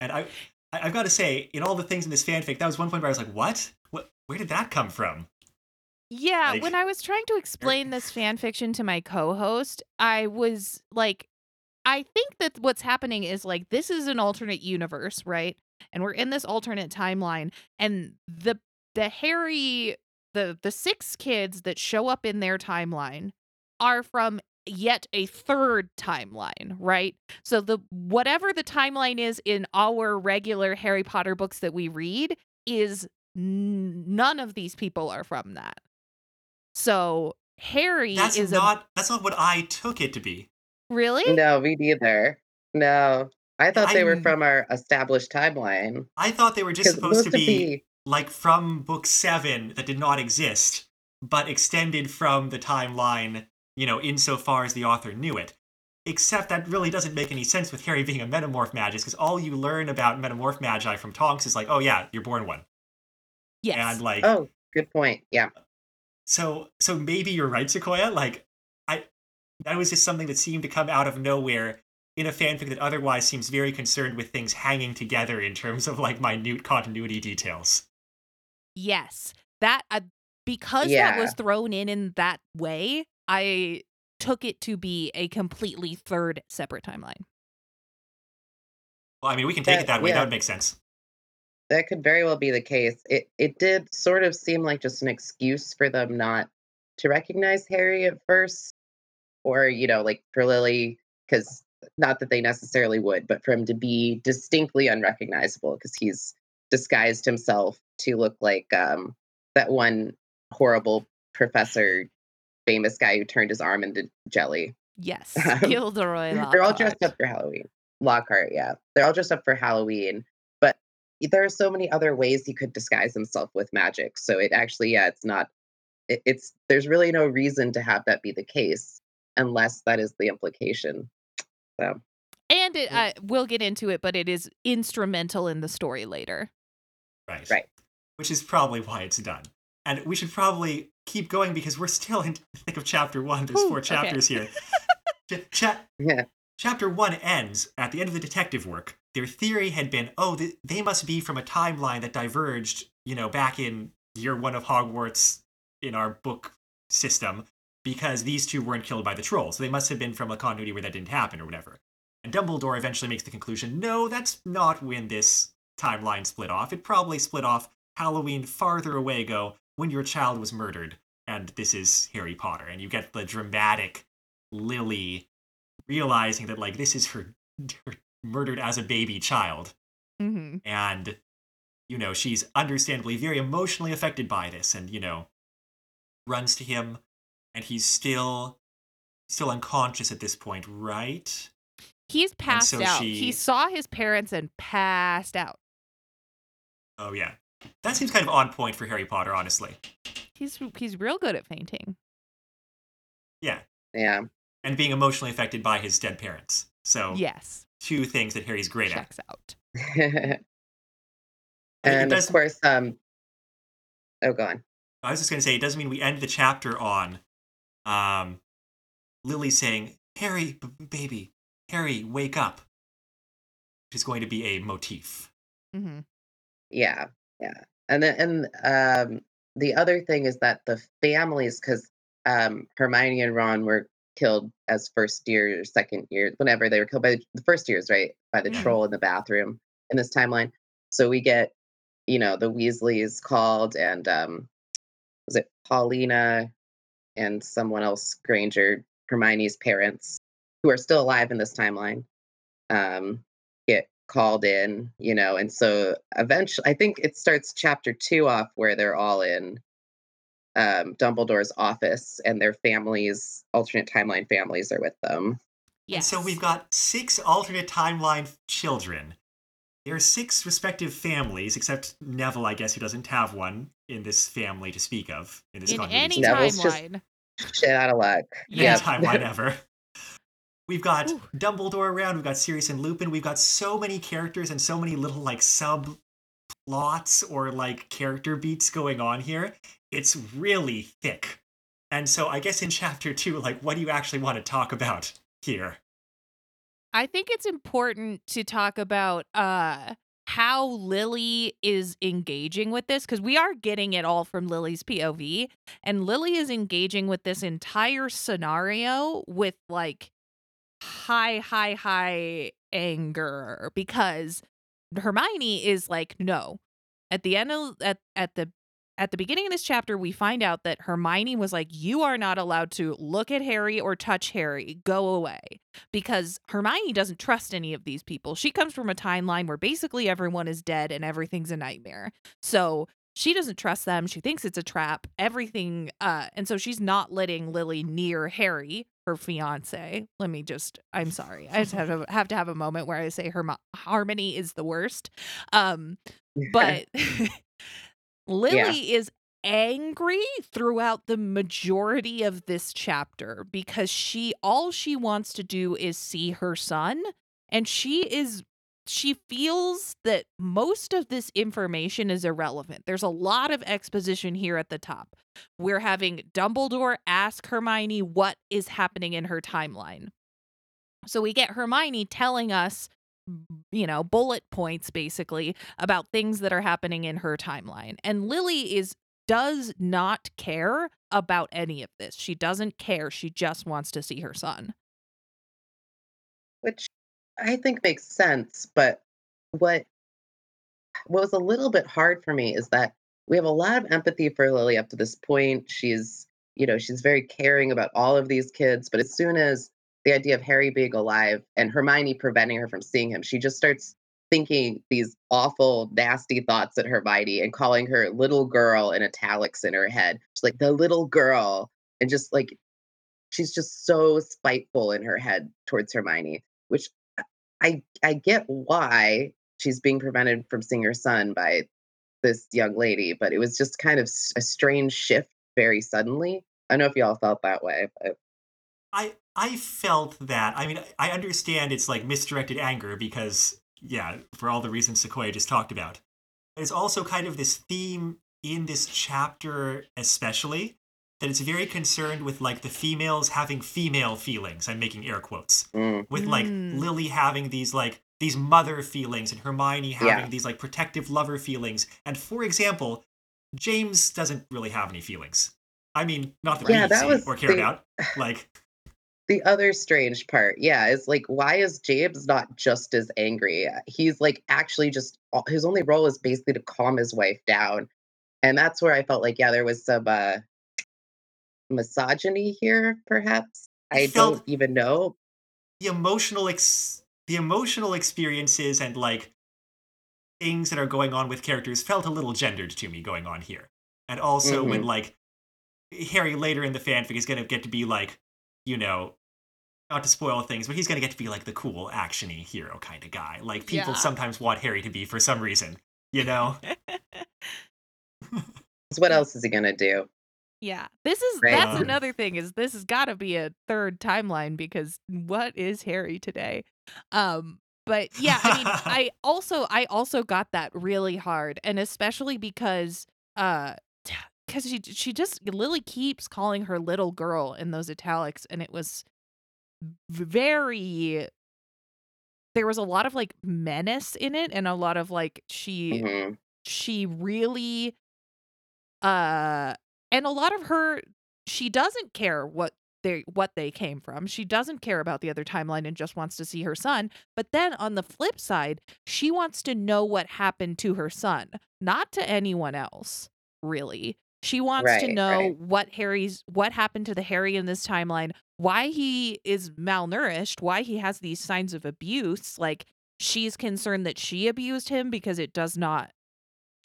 and I, I I've got to say, in all the things in this fanfic, that was one point where I was like, "What? What? Where did that come from?" Yeah, Like- when I was trying to explain this fan fiction to my co-host, I was like I think that what's happening is like this is an alternate universe, right? And we're in this alternate timeline and the the Harry the the six kids that show up in their timeline are from yet a third timeline, right? So the whatever the timeline is in our regular Harry Potter books that we read is n- none of these people are from that. So Harry That's is not. That's not what I took it to be. really No, me neither. No, I thought they were from our established timeline. I thought they were just supposed to most of be like from book seven that did not exist, but extended from the timeline. You know, insofar as the author knew it. Except that really doesn't make any sense with Harry being a Metamorphmagus, because all you learn about Metamorphmagi from Tonks is like, oh yeah, you're born one, yes. and like Oh, good point. Yeah. So so maybe you're right, Sequoia. Like I that was just something that seemed to come out of nowhere in a fanfic that otherwise seems very concerned with things hanging together in terms of like minute continuity details. Yes. That uh, because that was thrown in in that way, I took it to be a completely third separate timeline. Well, I mean, we can take That- it that way. yeah. That would make sense. That could very well be the case. It it did sort of seem like just an excuse for them not to recognize Harry at first, or you know, like for Lily, because not that they necessarily would, but for him to be distinctly unrecognizable because he's disguised himself to look like um, that one horrible professor, famous guy who turned his arm into jelly. Yes. Um, Gilderoy They're all dressed up for Halloween. Lockhart, yeah. They're all dressed up for Halloween. But there are so many other ways he could disguise himself with magic. So it actually, yeah, it's not it, it's there's really no reason to have that be the case unless that is the implication. So And it Yeah. uh, we'll get into it, but it is instrumental in the story later. Right. Right. Which is probably why it's done. And we should probably keep going because we're still in the thick of chapter one. There's Ooh, four okay. chapters here. Ch- cha- yeah. Chapter one ends at the end of the detective work. Their theory had been, oh, th- they must be from a timeline that diverged, you know, back in year one of Hogwarts in our book system, because these two weren't killed by the troll. So they must have been from a continuity where that didn't happen or whatever. And Dumbledore eventually makes the conclusion, no, that's not when this timeline split off. It probably split off Halloween farther away ago when your child was murdered. And this is Harry Potter. And you get the dramatic Lily realizing that like this is her, her murdered as a baby child hmm and you know she's understandably very emotionally affected by this and you know runs to him and he's still still unconscious at this point right He's passed so out. she- He saw his parents and passed out. oh yeah that seems kind of on point for harry potter honestly He's he's real good at fainting. yeah Yeah. and being emotionally affected by his dead parents so Yes. two things that harry's great at Checks out. and of does- course, um oh go on. I was just going to say, it doesn't mean we end the chapter on um, Lily saying, Harry, b- baby, Harry, wake up. Which is going to be a motif. Mm-hmm. Yeah, yeah. And then and um the other thing is that the families because um Hermione and Ron were killed as first year, or second year, whenever they were killed by the, the first years, right? By the Mhm. troll in the bathroom in this timeline. So we get, you know, the Weasleys called and um was it Paulina and someone else, Granger, Hermione's parents, who are still alive in this timeline, um, called in, you know, and so eventually, I think it starts chapter two off where they're all in um, Dumbledore's office and their families, alternate timeline families, are with them. Yeah. So we've got six alternate timeline children. There are six respective families, except Neville, I guess, who doesn't have one in this family to speak of in this in continuity. any Neville's just- timeline. Shit out of luck. any Yep. timeline ever. We've got Ooh. Dumbledore around. We've got Sirius and Lupin. We've got so many characters and so many little like sub plots or like character beats going on here. It's really thick. And so I guess in chapter two, like, what do you actually want to talk about here? I think it's important to talk about uh how Lily is engaging with this because we are getting it all from Lily's POV and Lily is engaging with this entire scenario with like high high high anger because Hermione is like no at the end of at at the at the beginning of this chapter, we find out that Hermione was like, You are not allowed to look at Harry or touch Harry. Go away. Because Hermione doesn't trust any of these people. She comes from a timeline where basically everyone is dead and everything's a nightmare. So she doesn't trust them. She thinks it's a trap. Everything. Uh, and so she's not letting Lily near Harry, her fiance. Let me just, I'm sorry. I just have to have to have a moment where I say Herm- Harmony is the worst. Um, but Lily is angry throughout the majority of this chapter because she all she wants to do is see her son and she is she feels that most of this information is irrelevant. There's a lot of exposition here at the top. We're having Dumbledore ask Hermione what is happening in her timeline. So we get Hermione telling us you know, bullet points basically about things that are happening in her timeline. And Lily is does not care about any of this. She doesn't care. She just wants to see her son. which I think makes sense. But what what was a little bit hard for me is that we have a lot of empathy for Lily up to this point. She's you know she's very caring about all of these kids, but as soon as the idea of Harry being alive and Hermione preventing her from seeing him, she just starts thinking these awful, nasty thoughts at Hermione and calling her little girl in italics in her head. She's like the little girl, and just like she's just so spiteful in her head towards Hermione, which I I get why she's being prevented from seeing her son by this young lady, but it was just kind of a strange shift very suddenly. I don't know if y'all felt that way, but I I felt that. I mean, I understand it's like misdirected anger because yeah, for all the reasons Sequoia just talked about. There's also kind of this theme in this chapter especially that it's very concerned with like the females having female feelings. I'm making air quotes. mm, With like Mm. Lily having these like these mother feelings and Hermione having Yeah. these like protective lover feelings. And for example, James doesn't really have any feelings. I mean, not that Yeah, we that see was or care the- about. Like the other strange part, yeah, is like why is James not just as angry? He's like actually just his only role is basically to calm his wife down. And that's where I felt like yeah, there was some uh misogyny here, perhaps. I don't even know. the emotional ex- the emotional experiences and like things that are going on with characters felt a little gendered to me going on here. And also when mm-hmm. like Harry later in the fanfic is going to get to be like, you know, not to spoil things, but he's going to get to be like the cool actiony hero kind of guy. Like people Yeah. sometimes want Harry to be for some reason, you know. What else is he gonna do? Yeah. This is Right. that's Um, another thing is this has got to be a third timeline because what is Harry today? Um but yeah, I mean I also I also got that really hard and especially because uh cuz she she just Lily keeps calling her little girl in those italics and it was very there was a lot of like menace in it and a lot of like she Mhm. she really uh and a lot of her she doesn't care what they what they came from she doesn't care about the other timeline and just wants to see her son but then on the flip side she wants to know what happened to her son not to anyone else really She wants to know right. what Harry's what happened to the Harry in this timeline, why he is malnourished, why he has these signs of abuse. Like she's concerned that she abused him because it does not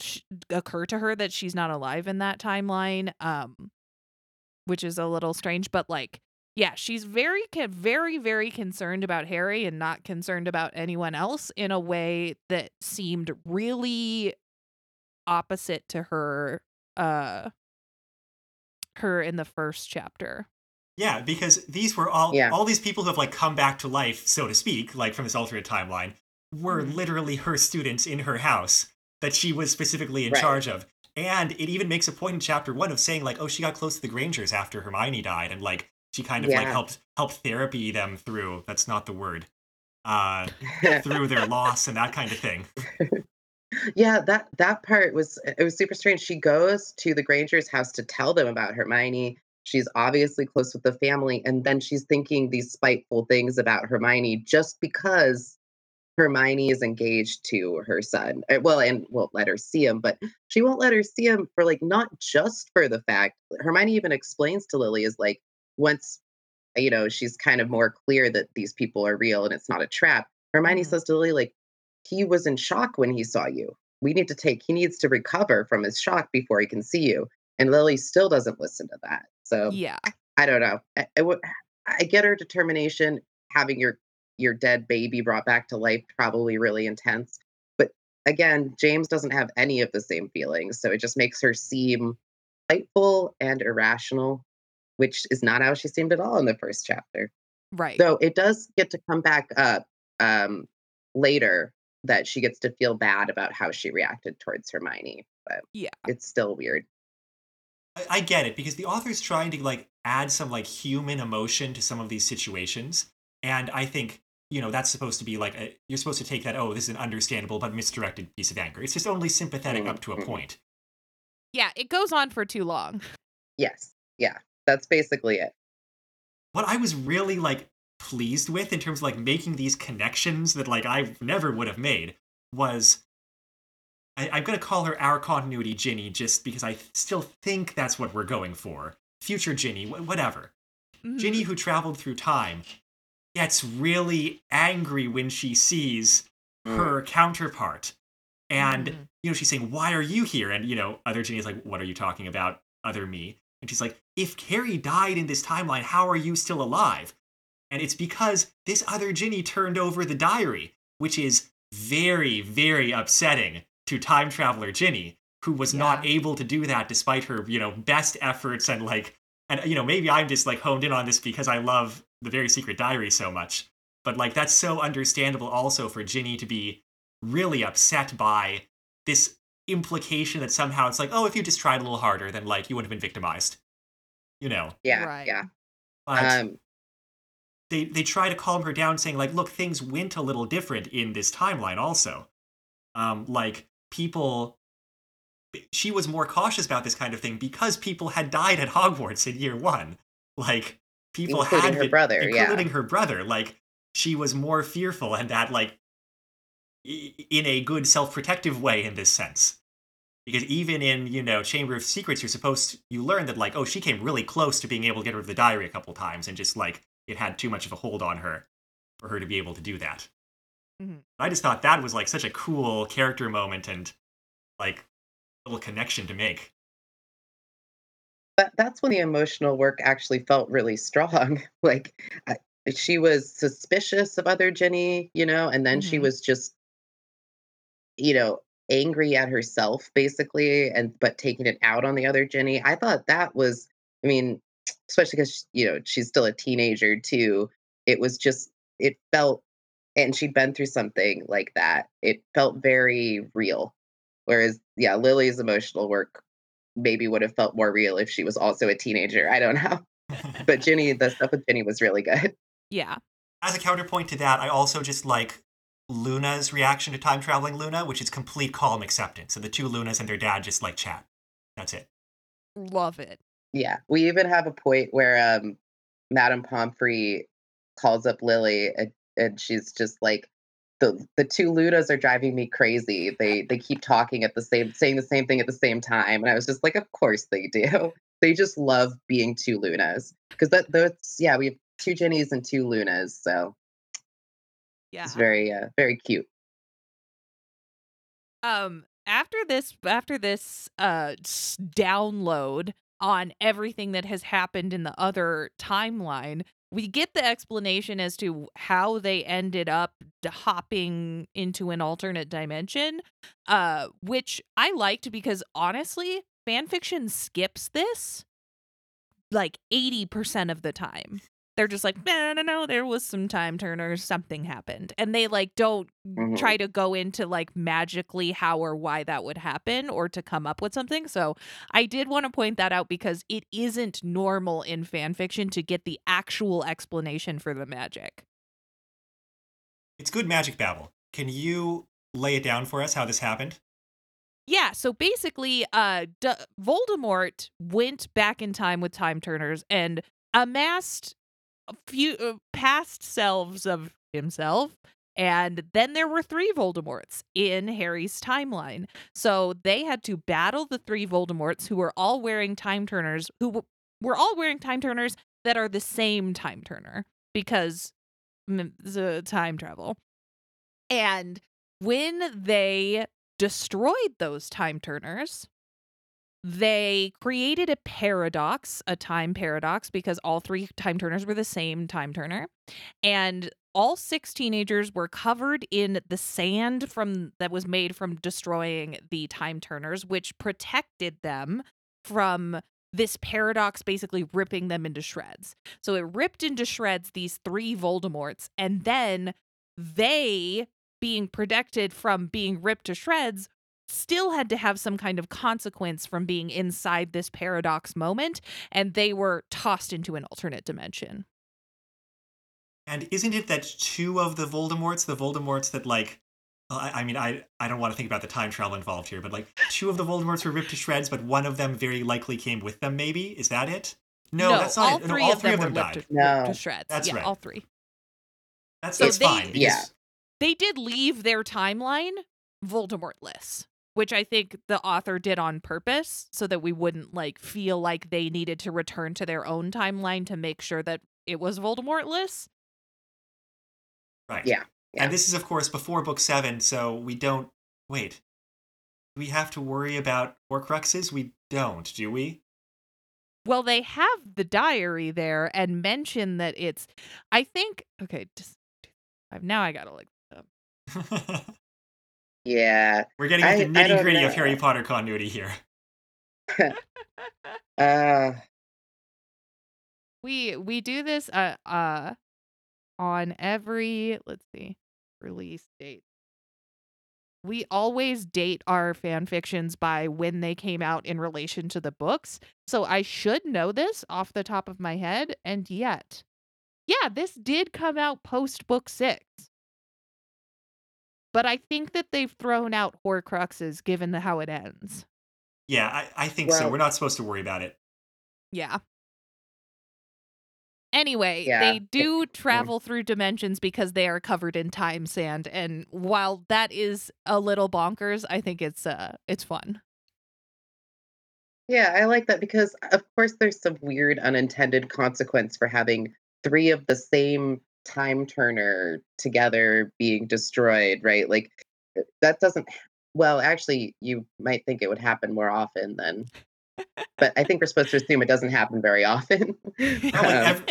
sh- occur to her that she's not alive in that timeline. Um which is a little strange, but like yeah, she's very very very concerned about Harry and not concerned about anyone else in a way that seemed really opposite to her uh her in the first chapter. Yeah, because these were all Yeah. all these people who have like come back to life, so to speak, like from this alternate timeline, were Mhm. literally her students in her house that she was specifically in Right. charge of. And it even makes a point in chapter one of saying like, oh, she got close to the Grangers after Hermione died, and like she kind of like helped helped therapy them through. That's not the word. Uh, through their loss and that kind of thing. yeah, that that part was it was super strange. She goes to the Granger's house to tell them about Hermione. She's obviously close with the family, and then she's thinking these spiteful things about Hermione just because Hermione is engaged to her son. Uh, Well, and won't let her see him, but she won't let her see him for like not just for the fact Hermione even explains to Lily is like once you know she's kind of more clear that these people are real and it's not a trap. Hermione Mhm. says to Lily like he was in shock when he saw you. We need to take he needs to recover from his shock before he can see you. And Lily still doesn't listen to that. So Yeah. I don't know. I, I I get her determination. Having your your dead baby brought back to life probably really intense. But again, James doesn't have any of the same feelings, so it just makes her seem spiteful and irrational, which is not how she seemed at all in the first chapter. Right. Though it does get to come back up um, later that she gets to feel bad about how she reacted towards Hermione, but Yeah. it's still weird. I, I get it because the author's trying to like add some like human emotion to some of these situations, and I think you know that's supposed to be like a, you're supposed to take that oh this is an understandable but misdirected piece of anger. It's just only sympathetic up to a Mhm. point. Yeah, it goes on for too long. Yes, yeah, that's basically it. What I was really like pleased with in terms of like making these connections that like I never would have made was I, I'm gonna call her our continuity Ginny just because I still think that's what we're going for. Future Ginny, wh- whatever. Mhm. Ginny, who traveled through time, gets really angry when she sees her counterpart. And, Mhm. you know, she's saying, Why are you here? And, you know, other Ginny is like, What are you talking about, other me? And she's like, If Harry died in this timeline, how are you still alive? And it's because this other Ginny turned over the diary, which is very, very upsetting to time traveler Ginny, who was not able to do that despite her, you know, best efforts and like and you know, maybe I'm just like honed in on this because I love the very secret diary so much. But like that's so understandable also for Ginny to be really upset by this implication that somehow it's like, oh, if you just tried a little harder, then like you wouldn't have been victimized. You know. Yeah, Right. yeah. But Um, they they try to calm her down saying like look things went a little different in this timeline also um like people she was more cautious about this kind of thing because people had died at hogwarts in year one like people Including had her been- brother, yeah. including her brother like she was more fearful and that like in a good self-protective way in this sense because even in you know chamber of secrets you're supposed to, you learn that like oh she came really close to being able to get rid of the diary a couple times and just like it had too much of a hold on her for her to be able to do that mm-hmm. i just thought that was like such a cool character moment and like little connection to make that, that's when the emotional work actually felt really strong. like I, she was suspicious of other Ginny, you know, and then she Mhm. was just, you know, angry at herself basically, and but taking it out on the other Ginny. I thought that was, I mean, especially because you know she's still a teenager too. It was just, it felt, and she'd been through something like that. It felt very real. Whereas, yeah, Lily's emotional work maybe would have felt more real if she was also a teenager. I don't know. But Ginny, the stuff with Ginny was really good. Yeah. as a counterpoint to that i also just like luna's reaction to time traveling luna which is complete calm acceptance So the two lunas and their dad just like chat that's it Love it. Yeah. We even have a point where um Madame Pomfrey calls up Lily and, and she's just like, the the two Lunas are driving me crazy. They they keep talking at the same saying the same thing at the same time. And I was just like, of course they do. They just love being two Lunas. Because that that's yeah, we have two Ginnies and two Lunas. So Yeah. it's very uh very cute. um after this after this uh download on everything that has happened in the other timeline we get the explanation as to how they ended up hopping into an alternate dimension uh which i liked because honestly fanfiction skips this like 80% of the time they're just like no no no there was some time turners something happened and they like don't Mhm. try to go into like magically how or why that would happen or to come up with something. So I did want to point that out because it isn't normal in fan fiction to get the actual explanation for the magic. It's good magic babble. Can you lay it down for us how this happened? Yeah, so basically uh D- Voldemort went back in time with time turners and amassed few uh, past selves of himself and then there were three Voldemorts in Harry's timeline. So they had to battle the three Voldemorts who were all wearing time turners, who w- were all wearing time turners that are the same time turner because the time travel. And when they destroyed those time turners, they created a paradox, a time paradox, because all three time turners were the same time turner. And all six teenagers were covered in the sand from that was made from destroying the time turners, which protected them from this paradox basically ripping them into shreds. So it ripped into shreds these three Voldemorts, and then they, being protected from being ripped to shreds, still had to have some kind of consequence from being inside this paradox moment, and they were tossed into an alternate dimension. And isn't it that two of the Voldemorts, the Voldemorts that like, I, I mean, I I don't want to think about the time travel involved here, but like two of the Voldemorts were ripped to shreds, but one of them very likely came with them. Maybe is that it? No, that's not all it. three no, all of three them of were them ripped died. to, No. to shreds. That's yeah, right. all three. That's So that's they- fine. Because, yeah. They did leave their timeline Voldemortless, which I think the author did on purpose so that we wouldn't like feel like they needed to return to their own timeline to make sure that it was Voldemortless. Right. Yeah, yeah. And this is, of course, before book seven, so we don't. Wait. We have to worry about Horcruxes? We don't, do we? Well, they have the diary there and mention that it's. I think okay. Just now I gotta look. Yeah. We're getting I- into I nitty gritty of. Harry Potter continuity here. Uh we we do this uh uh on every let's see release date we always date our fan fictions by when they came out in relation to the books so i should know this off the top of my head and yet yeah this did come out post book six but i think that they've thrown out horcruxes given the how it ends Yeah, I, I think so. We're not supposed to worry about it. Yeah. Anyway, Yeah. they do travel through dimensions because they are covered in time sand and while that is a little bonkers, I think it's uh it's fun. yeah, I like that because of course there's some weird unintended consequence for having three of the same time turner together being destroyed, right? Like uh, that doesn't well, actually you might think it would happen more often than but I think we're supposed to assume it doesn't happen very often. Probably, Um, every,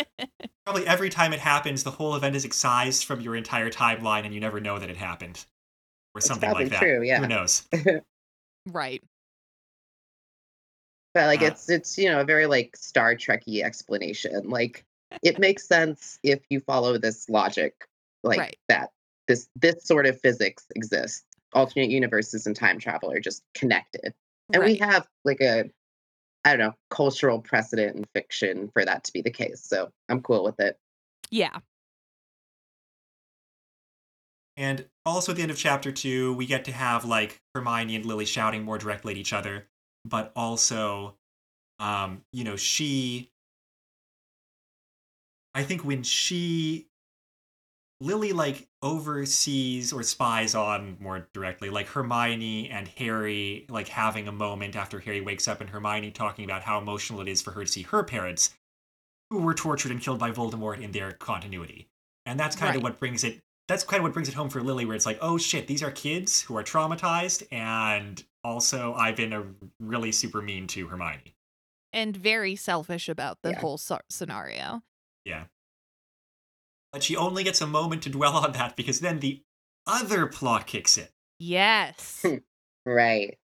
probably every time it happens, the whole event is excised from your entire timeline, and you never know that it happened, or something like that. true, yeah. Who knows? right. But like Uh, it's it's you know a very like Star Trekky explanation. Like it makes sense if you follow this logic, like Right. that this this sort of physics exists. Alternate universes and time travel are just connected, and we have like a I don't know cultural precedent in fiction for that to be the case. So I'm cool with it. yeah. And also at the end of chapter two, we get to have like Hermione and Lily shouting more directly at each other, but also, um, you know, she. I think when she Lily like oversees or spies on more directly like Hermione and Harry like having a moment after Harry wakes up and Hermione talking about how emotional it is for her to see her parents who were tortured and killed by Voldemort in their continuity. And that's kind Right. of what brings it that's kind of what brings it home for Lily where it's like, "Oh shit, these are kids who are traumatized and also I've been a really super mean to Hermione." And very selfish about the Yeah. whole so- scenario. Yeah. But she only gets a moment to dwell on that because then the other plot kicks in. Yes. Right.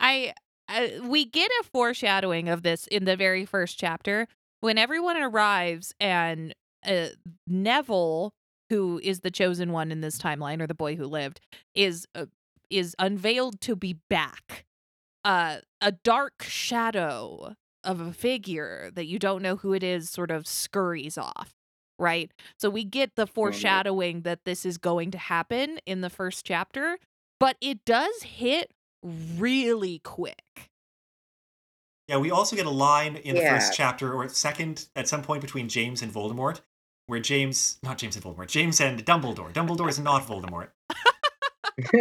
I, I we get a foreshadowing of this in the very first chapter when everyone arrives and uh, Neville, who is the chosen one in this timeline, or the boy who lived, is uh, is unveiled to be back. Uh, a dark shadow of a figure that you don't know who it is sort of scurries off. Right. So we get the foreshadowing that this is going to happen in the first chapter, but it does hit really quick. Yeah, we also get a line in the first chapter or second at some point between James and Voldemort, where James, not James and Voldemort, James and Dumbledore. Dumbledore is not Voldemort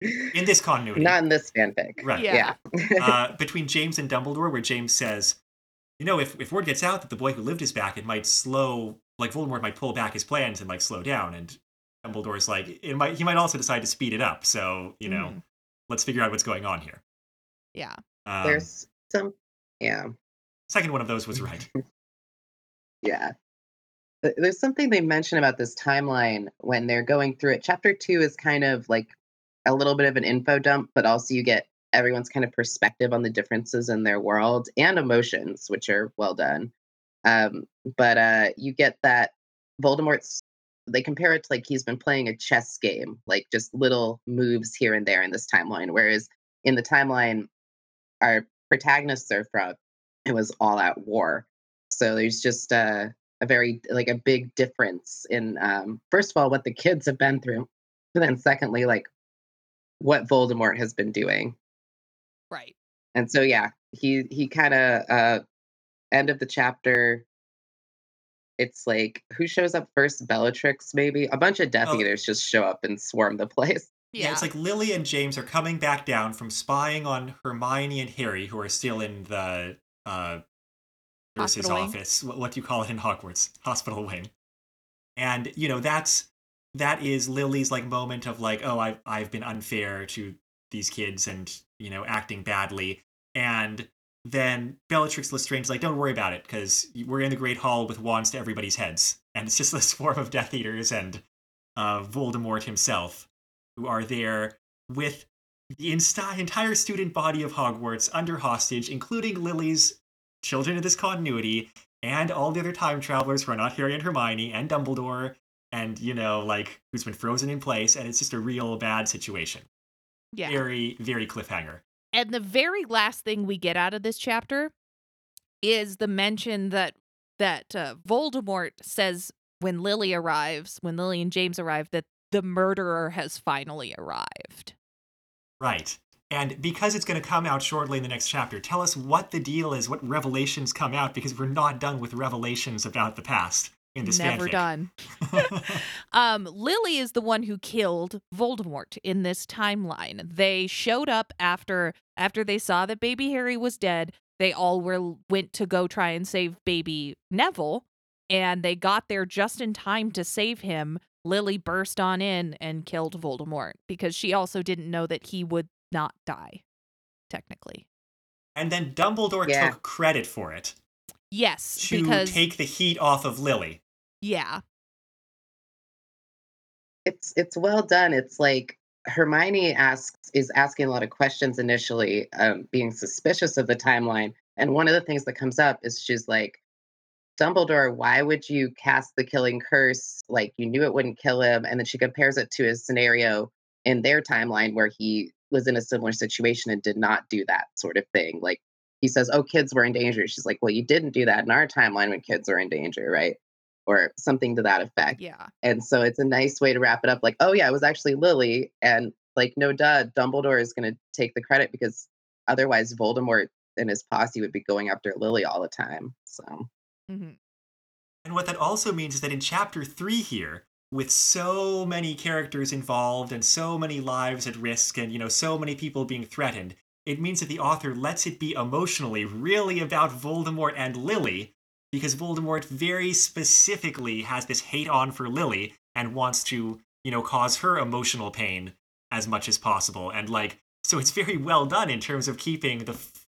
in this continuity. Not in this fanfic. right. Yeah. Yeah. uh, between James and Dumbledore, where James says, you know, if, if word gets out that the boy who lived is back, it might slow, like Voldemort might pull back his plans and like slow down. And Dumbledore's like, it might, he might also decide to speed it up. So, you know, Mhm. let's figure out what's going on here. Yeah. Um, There's some. Yeah. second one of those was right. Yeah. Th- There's something they mention about this timeline when they're going through it. Chapter two is kind of like a little bit of an info dump, but also you get everyone's kind of perspective on the differences in their world and emotions, which are well done. Um, but uh, you get that Voldemort's. They compare it to like he's been playing a chess game, like just little moves here and there in this timeline. Whereas in the timeline, our protagonists are from, it was all at war. So there's just uh, a very like a big difference in um, first of all what the kids have been through, and then secondly like what Voldemort has been doing. Right. And so yeah, he he kind of uh, end of the chapter. It's like who shows up first? Bellatrix, maybe a bunch of Death Oh. Eaters just show up and swarm the place. Yeah. it's like Lily and James are coming back down from spying on Hermione and Harry, who are still in the uh, nurse's Hospital office. What, what do you call it in Hogwarts? Hospital wing. And you know that's that is Lily's like moment of like, oh, I've I've been unfair to these kids and you know acting badly. And then Bellatrix Lestrange's like, don't worry about it because we're in the Great Hall with wands to everybody's heads, and it's just this swarm of Death Eaters and uh, Voldemort himself who are there with the entire student body of Hogwarts under hostage, including Lily's children of this continuity and all the other time travelers who are not Harry and Hermione and Dumbledore, and you know, like who's been frozen in place, and it's just a real bad situation. yeah. Very, very cliffhanger. And the very last thing we get out of this chapter is the mention that that uh, Voldemort says when Lily arrives, when Lily and James arrive, that the murderer has finally arrived. Right. And because it's going to come out shortly in the next chapter, tell us what the deal is, what revelations come out, because we're not done with revelations about the past in this Never fanfic. done. Um, Lily is the one who killed Voldemort in this timeline. They showed up after after they saw that baby Harry was dead. They all were went to go try and save baby Neville, and they got there just in time to save him. Lily burst on in and killed Voldemort because she also didn't know that he would not die, technically. and then Dumbledore Yeah. took credit for it Yes, to because take the heat off of Lily. yeah, it's it's well done. It's like Hermione asks is asking a lot of questions initially, um, being suspicious of the timeline. And one of the things that comes up is she's like, Dumbledore, why would you cast the killing curse? Like you knew it wouldn't kill him. And then she compares it to a scenario in their timeline where he was in a similar situation and did not do that sort of thing. Like he says, Oh, kids were in danger. She's like, Well, you didn't do that in our timeline when kids were in danger, right? Or something to that effect. yeah, And so it's a nice way to wrap it up. Like, oh yeah, it was actually Lily, and like, no duh, Dumbledore is going to take the credit because otherwise Voldemort and his posse would be going after Lily all the time. So Mm-hmm. And what that also means is that in chapter three here, with so many characters involved and so many lives at risk and you know so many people being threatened it means that the author lets it be emotionally really about Voldemort and Lily because Voldemort very specifically has this hate on for Lily and wants to, you know, cause her emotional pain as much as possible. And like, so it's very well done in terms of keeping the. F-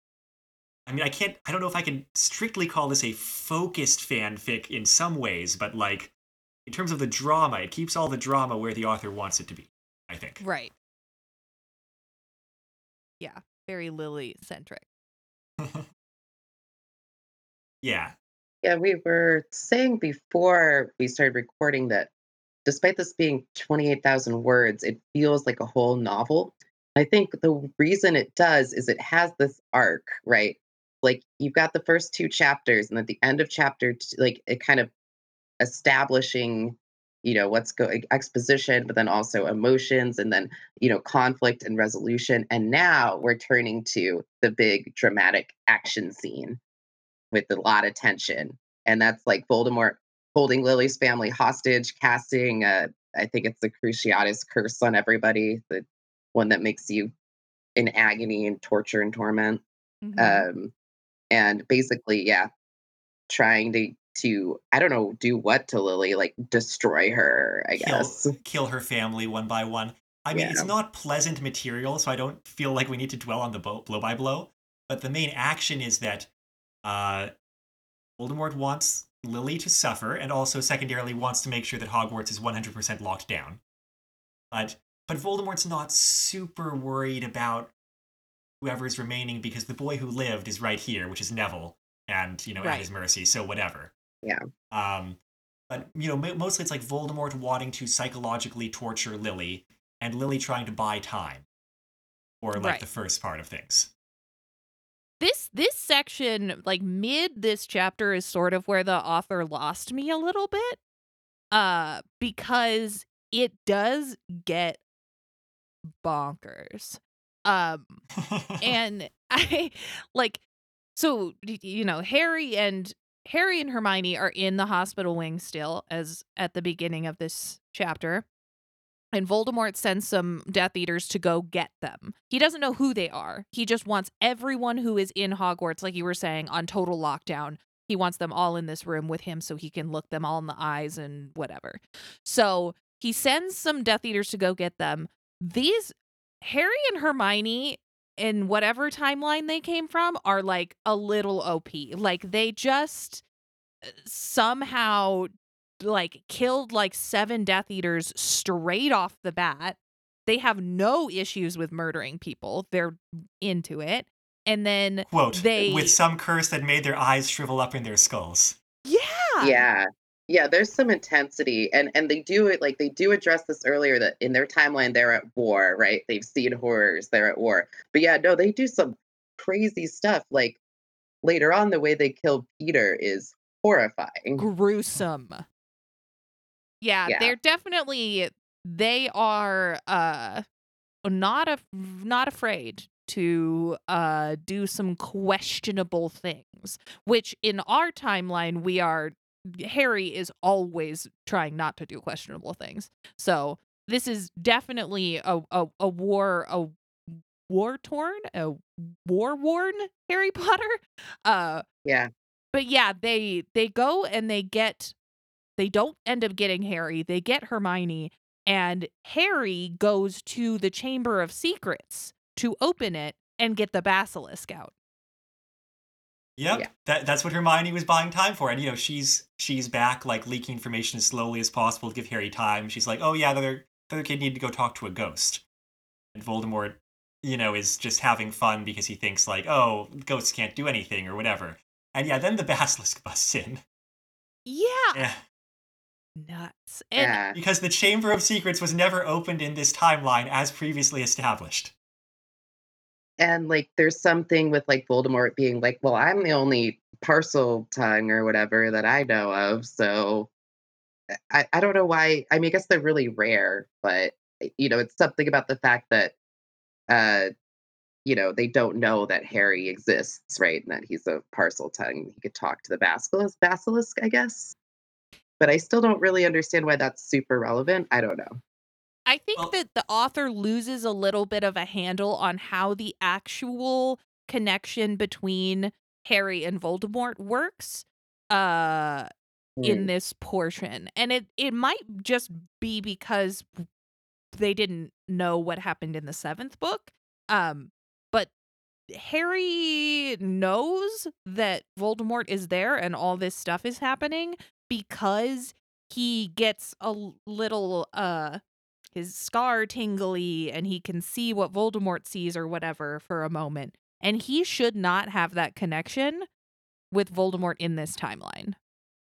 I mean, I can't, I don't know if I can strictly call this a focused fanfic in some ways, but like, in terms of the drama, it keeps all the drama where the author wants it to be, I think. Right. Yeah, very Lily centric. yeah. Yeah, we were saying before we started recording that despite this being 28,000 words, it feels like a whole novel. I think the reason it does is it has this arc, right? Like you've got the first two chapters, and at the end of chapter, two, like it kind of establishing, you know, what's going exposition, but then also emotions, and then you know conflict and resolution. And now we're turning to the big dramatic action scene with a lot of tension, and that's like Voldemort holding Lily's family hostage, casting, uh, I think it's the Cruciatus curse on everybody, the one that makes you in agony and torture and torment. Mhm. Um, and basically, yeah, trying to to I don't know, do what to Lily, like destroy her, I kill guess. kill her family one by one. I mean, Yeah. it's not pleasant material, so I don't feel like we need to dwell on the bo- blow by blow. But the main action is that uh, Voldemort wants Lily to suffer, and also secondarily wants to make sure that Hogwarts is 100% locked down. But but Voldemort's not super worried about whoever's remaining because the boy who lived is right here, which is Neville, and you know at his mercy. So whatever. Yeah. Um, but you know, mo- mostly it's like Voldemort wanting to psychologically torture Lily, and Lily trying to buy time, or like Right. the first part of things. This this section, like mid this chapter, is sort of where the author lost me a little bit. Uh, because it does get bonkers. Um, and I like so you know Harry and Harry and Hermione are in the hospital wing still as at the beginning of this chapter. And Voldemort sends some Death Eaters to go get them. He doesn't know who they are. He just wants everyone who is in Hogwarts, like you were saying, on total lockdown. He wants them all in this room with him so he can look them all in the eyes and whatever. So he sends some Death Eaters to go get them. These Harry and Hermione in whatever timeline they came from are like a little OP. Like they just uh, somehow like killed like seven Death Eaters straight off the bat. They have no issues with murdering people. They're into it. And then Quote: They- with some curse that made their eyes shrivel up in their skulls. yeah. Yeah. Yeah, there's some intensity and and they do it like they do address this earlier that in their timeline they're at war, right? They've seen horrors, they're at war. But yeah, no, they do some crazy stuff like later on the way they kill Peter is horrifying. gruesome. Yeah, Yeah. they're definitely they are uh not a not afraid to uh do some questionable things, which in our timeline we are Harry is always trying not to do questionable things. So, this is definitely a a, a war a war torn, a war worn Harry Potter. Uh Yeah. but yeah, they they go and they get they don't end up getting Harry. They get Hermione and Harry goes to the Chamber of Secrets to open it and get the basilisk out. Yep, Yeah. that that's what Hermione was buying time for, and you know she's she's back like leaking information as slowly as possible to give Harry time. She's like, oh yeah, the other the other kid needed to go talk to a ghost, and Voldemort, you know, is just having fun because he thinks like, oh, ghosts can't do anything or whatever. And yeah, then the basilisk busts in. Yeah, Yeah, nuts. And yeah. because the Chamber of Secrets was never opened in this timeline as previously established. And like there's something with like Voldemort being like, well, I'm the only Parseltongue or whatever that I know of. So eh, I, I don't know why. I mean, I guess they're really rare, but eh, you know, it's something about the fact that uh you know, they don't know that Harry exists, right? And that he's a Parseltongue. He could talk to the basilisk basilisk, I guess. but I still don't really understand why that's super relevant. I don't know. I think Well- that the author loses a little bit of a handle on how the actual connection between Harry and Voldemort works uh in Mm. this portion. And it it might just be because they didn't know what happened in the 7th book. Um but Harry knows that Voldemort is there and all this stuff is happening because he gets a little uh his scar tingly and he can see what Voldemort sees or whatever for a moment. And he should not have that connection with Voldemort in this timeline.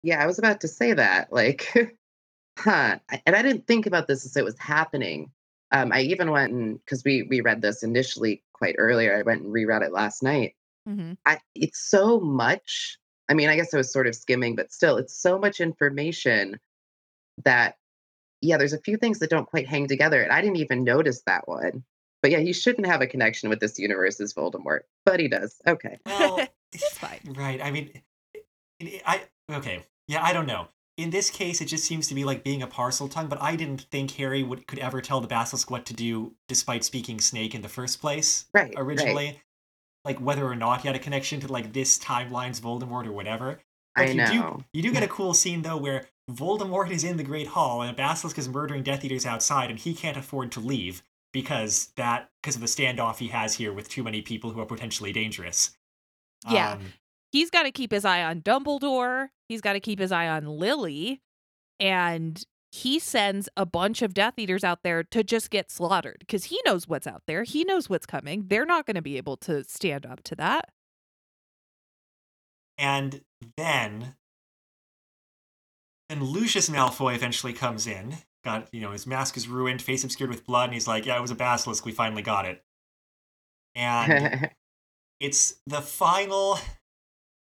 Yeah, I was about to say that. Like, huh. And I didn't think about this as it was happening. Um, I even went and because we we read this initially quite earlier. I went and reread it last night. Mm-hmm. I, it's so much. I mean, I guess I was sort of skimming, but still, it's so much information that, yeah, there's a few things that don't quite hang together. And I didn't even notice that one. But yeah, he shouldn't have a connection with this universe as Voldemort, but he does. Okay. Well, It's fine. Right. I mean, it- it- I okay. Yeah, I don't know. In this case, it just seems to be like being a Parseltongue. But I didn't think Harry would could ever tell the basilisk what to do, despite speaking Snake in the first place. Right. Originally, like whether or not he had a connection to like this timeline's Voldemort or whatever. I But you know. do you do get a cool scene though where Voldemort is in the Great Hall and a basilisk is murdering Death Eaters outside, and he can't afford to leave because that because of the standoff he has here with too many people who are potentially dangerous. Yeah. Um, He's got to keep his eye on Dumbledore. He's got to keep his eye on Lily. And he sends a bunch of Death Eaters out there to just get slaughtered because he knows what's out there. He knows what's coming. They're not going to be able to stand up to that. And then, then Lucius Malfoy eventually comes in. Got you know his mask is ruined, face obscured with blood, and he's like, "Yeah, it was a basilisk. We finally got it." And it's the final,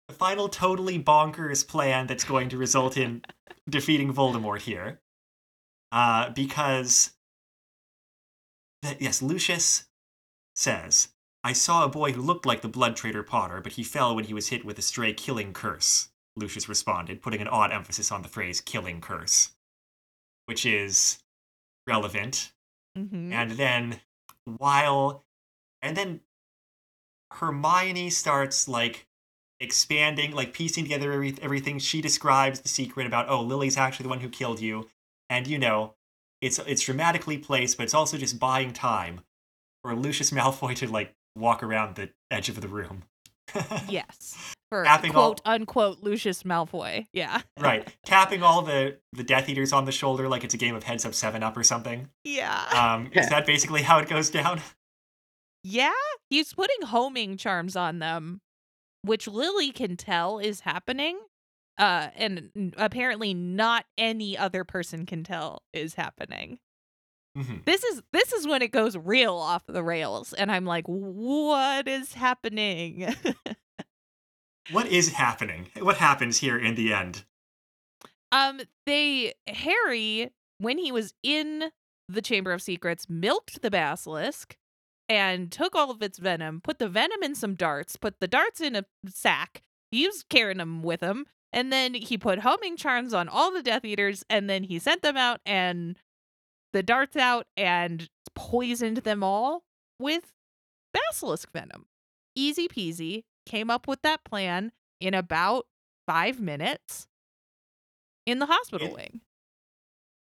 the final totally bonkers plan that's going to result in defeating Voldemort here. Uh, because, yes, Lucius says, I saw a boy who looked like the blood traitor Potter, but he fell when he was hit with a stray killing curse. Lucius responded, putting an odd emphasis on the phrase killing curse, which is relevant. Mm-hmm. And then, while, and then Hermione starts like expanding, like piecing together every, everything. She describes the secret about, oh, Lily's actually the one who killed you. And you know, it's it's dramatically placed, but it's also just buying time for Lucius Malfoy to like walk around the edge of the room. yes. For Tapping all- quote unquote Lucius Malfoy. Yeah. right. Tapping all the the Death Eaters on the shoulder like it's a game of heads up seven up or something. Yeah. Um, is that basically how it goes down? Yeah, he's putting homing charms on them, which Lily can tell is happening. Uh, and apparently not any other person can tell is happening. Mhm. This is this is when it goes real off the rails, and I'm like, what is happening? What is happening? What happens here in the end? um, they Harry, when he was in the Chamber of Secrets, milked the basilisk and took all of its venom, put the venom in some darts, put the darts in a sack. He was carrying them with him, and then he put homing charms on all the Death Eaters, and then he sent them out and the darts out and poisoned them all with basilisk venom. Easy peasy. Came up with that plan in about five minutes in the hospital It- wing.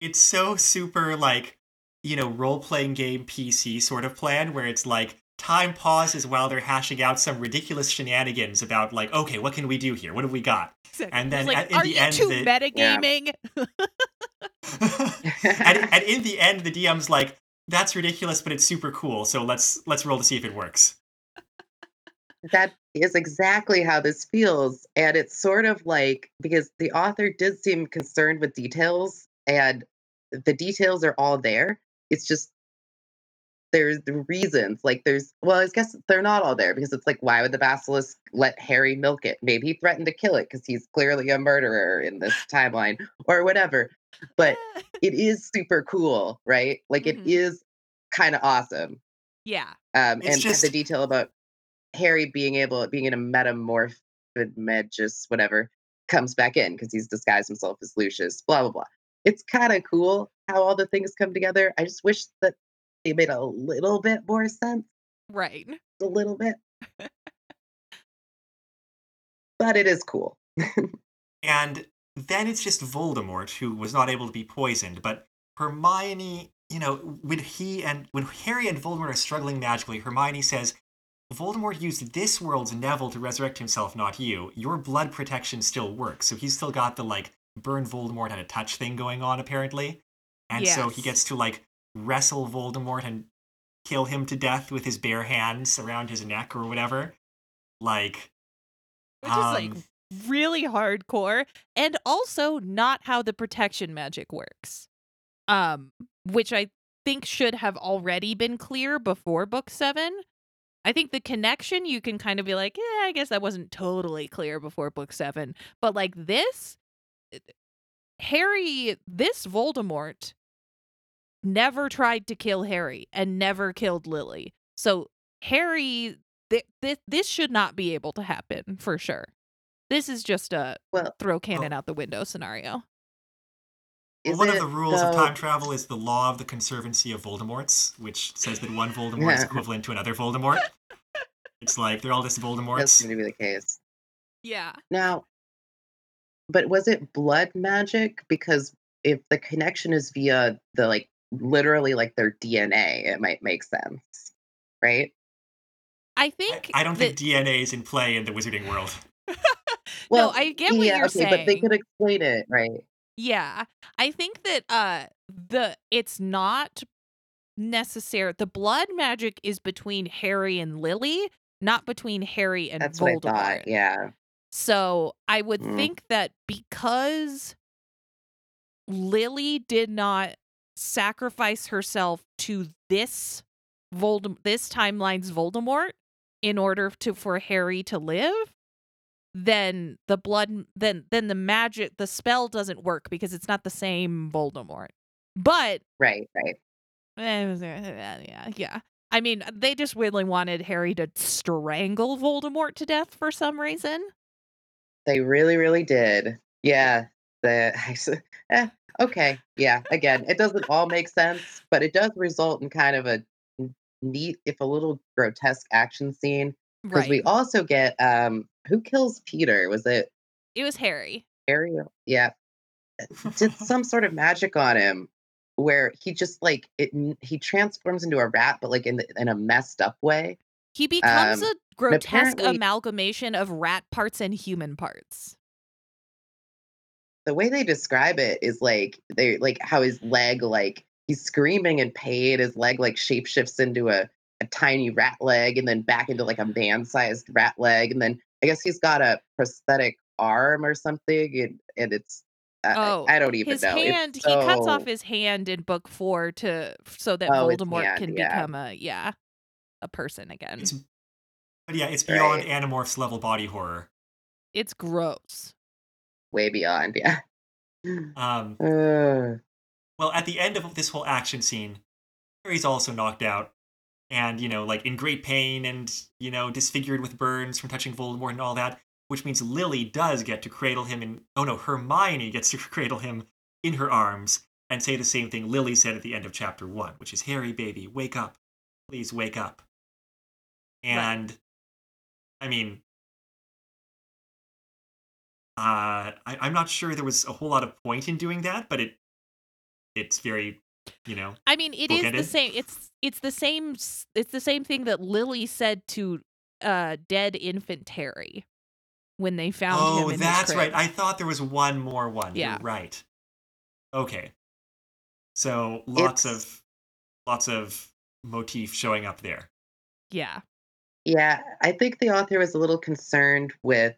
It's so super like, you know, role playing game PC sort of plan where it's like time pauses while they're hashing out some ridiculous shenanigans about like, okay, what can we do here? What have we got? And then like, at- in are the you end, too the- metagaming? and, and in the end, the DM's like, that's ridiculous, but it's super cool. So let's let's roll to see if it works. That is exactly how this feels. And it's sort of like because the author did seem concerned with details, and the details are all there. It's just there's the reasons. Like there's well, I guess they're not all there because it's like, why would the basilisk let Harry milk it? Maybe he threatened to kill it because he's clearly a murderer in this timeline or whatever. But it is super cool, right? Like it Mhm. is kind of awesome. yeah. Um, and just- the detail about Harry being able, being in a metamorph, med, just whatever, comes back in because he's disguised himself as Lucius, blah, blah, blah. It's kind of cool how all the things come together. I just wish that they made a little bit more sense, Right. a little bit. but it is cool. And then it's just Voldemort who was not able to be poisoned, but Hermione, you know, when he and when Harry and Voldemort are struggling magically, Hermione says, Voldemort used this world's Neville to resurrect himself, not you. Your blood protection still works. So he's still got the like burn Voldemort at a touch thing going on, apparently. And so he gets to like wrestle Voldemort and kill him to death with his bare hands around his neck or whatever. Like, Which is like um, really hardcore and also not how the protection magic works. Um which I think should have already been clear before book 7. I think the connection you can kind of be like, "Yeah, I guess that wasn't totally clear before book 7." But like this eh, Harry, this Voldemort never tried to kill Harry and never killed Lily. So Harry th- th- this should not be able to happen for sure. This is just a Well, throw oh. canon out the window scenario. Is one of the rules of time travel is the law of the conservancy of Voldemorts, which says that one Voldemort is equivalent to another Voldemort. It's like they're all just That's Voldemorts. going to be the case. Yeah. Now, but was it blood magic? Because if the connection is via the like literally like their DNA, it might make sense, right? I I, think I don't that, think DNA is in play in the wizarding world. no, I get what yeah, you're okay, but they could explain it, right? Yeah. I think that uh the it's not necessary the blood magic is between Harry and Lily, not between Harry and That's Voldemort. what I thought. Yeah. So I would Mm. think that because Lily did not sacrifice herself to this Voldem- this timeline's Voldemort in order to for Harry to live, then the blood then then the magic the spell doesn't work because it's not the same Voldemort. But Right, right. eh, yeah, yeah. I mean, they just really wanted Harry to strangle Voldemort to death for some reason. They really, really did. Yeah. The eh, okay. Yeah. Again, it doesn't all make sense, but it does result in kind of a neat, if a little grotesque action scene. Because Right. we also get um who kills Peter? Was it It was Harry. Harry? Yeah. Did some sort of magic on him where he just like it he transforms into a rat, but like in the, in a messed up way. He becomes Um, a grotesque amalgamation of rat parts and human parts. the way they describe it is like they like how his leg like he's screaming in pain his leg like shapeshifts into a, a tiny rat leg and then back into like a man-sized rat leg and then i guess he's got a prosthetic arm or something and, and it's uh, Oh, I, I don't even His know It's hand, he cuts off his hand in book four to so that Oh, Voldemort hand, can yeah. become a yeah, a person again. It's, but yeah, it's beyond Right. Animorphs level body horror. It's gross. way beyond yeah Um, Ugh. well, at the end of this whole action scene, Harry's also knocked out and, you know, like in great pain and, you know, disfigured with burns from touching Voldemort and all that, which means Lily does get to cradle him in. Oh no, Hermione gets to cradle him in her arms and say the same thing Lily said at the end of chapter one, which is Harry, baby, wake up. Please wake up. And, I mean, uh, I, I'm not sure there was a whole lot of point in doing that, but it it's very, you know, I mean, it is the Bookended? same. It's it's the same. It's the same thing that Lily said to uh dead infant terry when they found him. oh, in his that's right. I thought there was one more one. Yeah. You're right. Okay. So lots It's- of lots of motif showing up there. yeah. Yeah, I think the author was a little concerned with,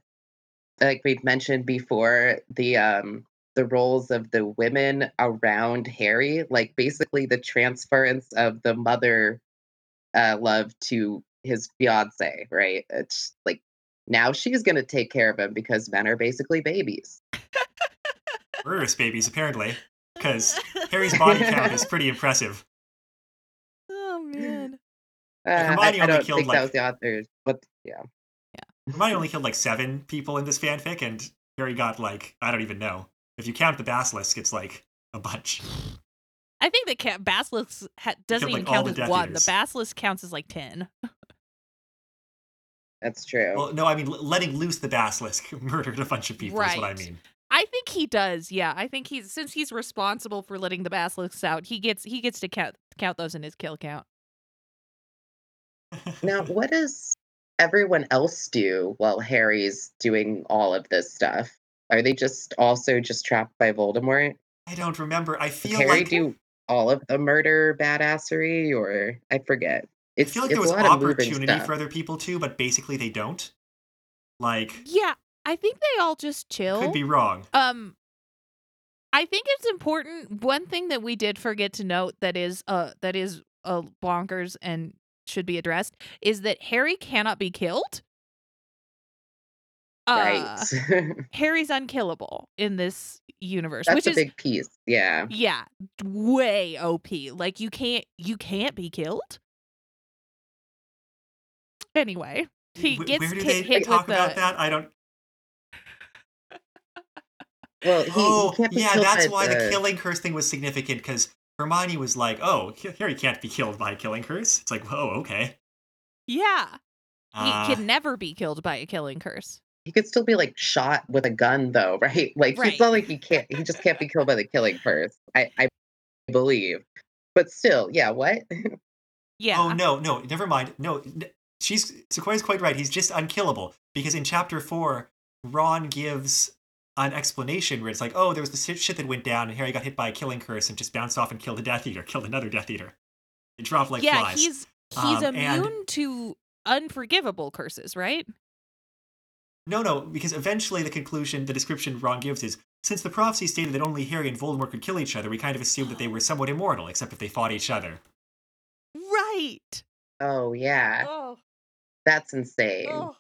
like we've mentioned before, the um the roles of the women around Harry, like basically the transference of the mother uh, love to his fiance, right? It's like now she's gonna take care of him because men are basically babies. Murderous babies, apparently, because Harry's body count is pretty impressive. oh man. Uh, I, Hermione I only don't killed, think like- that was the author's, but yeah. yeah, Hermione only killed like seven people in this fanfic, and Harry got like I don't even know. If you count the basilisk, it's like a bunch. I think the ca- basilisk ha- doesn't like, even all count as Death one. Eaters. The basilisk counts as like ten. That's true. Well, no, I mean l- letting loose the basilisk murdered a bunch of people. Is what I mean. I think he does. Yeah, I think he's since he's responsible for letting the basilisks out. He gets he gets to count count those in his kill count. now, what does everyone else do while Harry's doing all of this stuff? Are they just also just trapped by Voldemort? I don't remember. I feel Harry like do all of the murder badassery, or I forget. I feel like it's there was a lot of moving opportunity for other people too, but basically they don't. Like, Yeah, I think they all just chill. could be wrong. Um I think it's important one thing that we did forget to note that is uh that is uh bonkers and should be addressed is that Harry cannot be killed. Uh, right. Harry's unkillable in this universe, That's which a is big piece. Yeah. yeah, way OP. Like you can't you can't be killed. Anyway, he Wh- gets Where do ki- they hit talk with about the that? I don't. Well, he, oh, he can't be yeah, killed that's by why the the- killing curse thing was significant because Hermione was like, "Oh, Harry can't be killed by a killing curse." It's like, "Oh, okay." yeah. He Uh, can never be killed by a killing curse. He could still be like shot with a gun, though, right? Like Right. it's not like he can't. He just can't be killed by the killing curse. I, I believe, but still, yeah. What? Yeah. Oh no, no, never mind. No, n- she's Sequoia's quite right. He's just unkillable because in chapter four, Ron gives an explanation where it's like, "Oh, there was this shit- shit that went down, and Harry got hit by a killing curse and just bounced off and killed a Death Eater, killed another Death Eater. It dropped like yeah, flies." he's he's Um, and- immune to unforgivable curses, right? No, no, because eventually the conclusion, the description Ron gives is since the prophecy stated that only Harry and Voldemort could kill each other, we kind of assumed that they were somewhat immortal, except if they fought each other. Right. Oh yeah, Oh, that's insane. oh.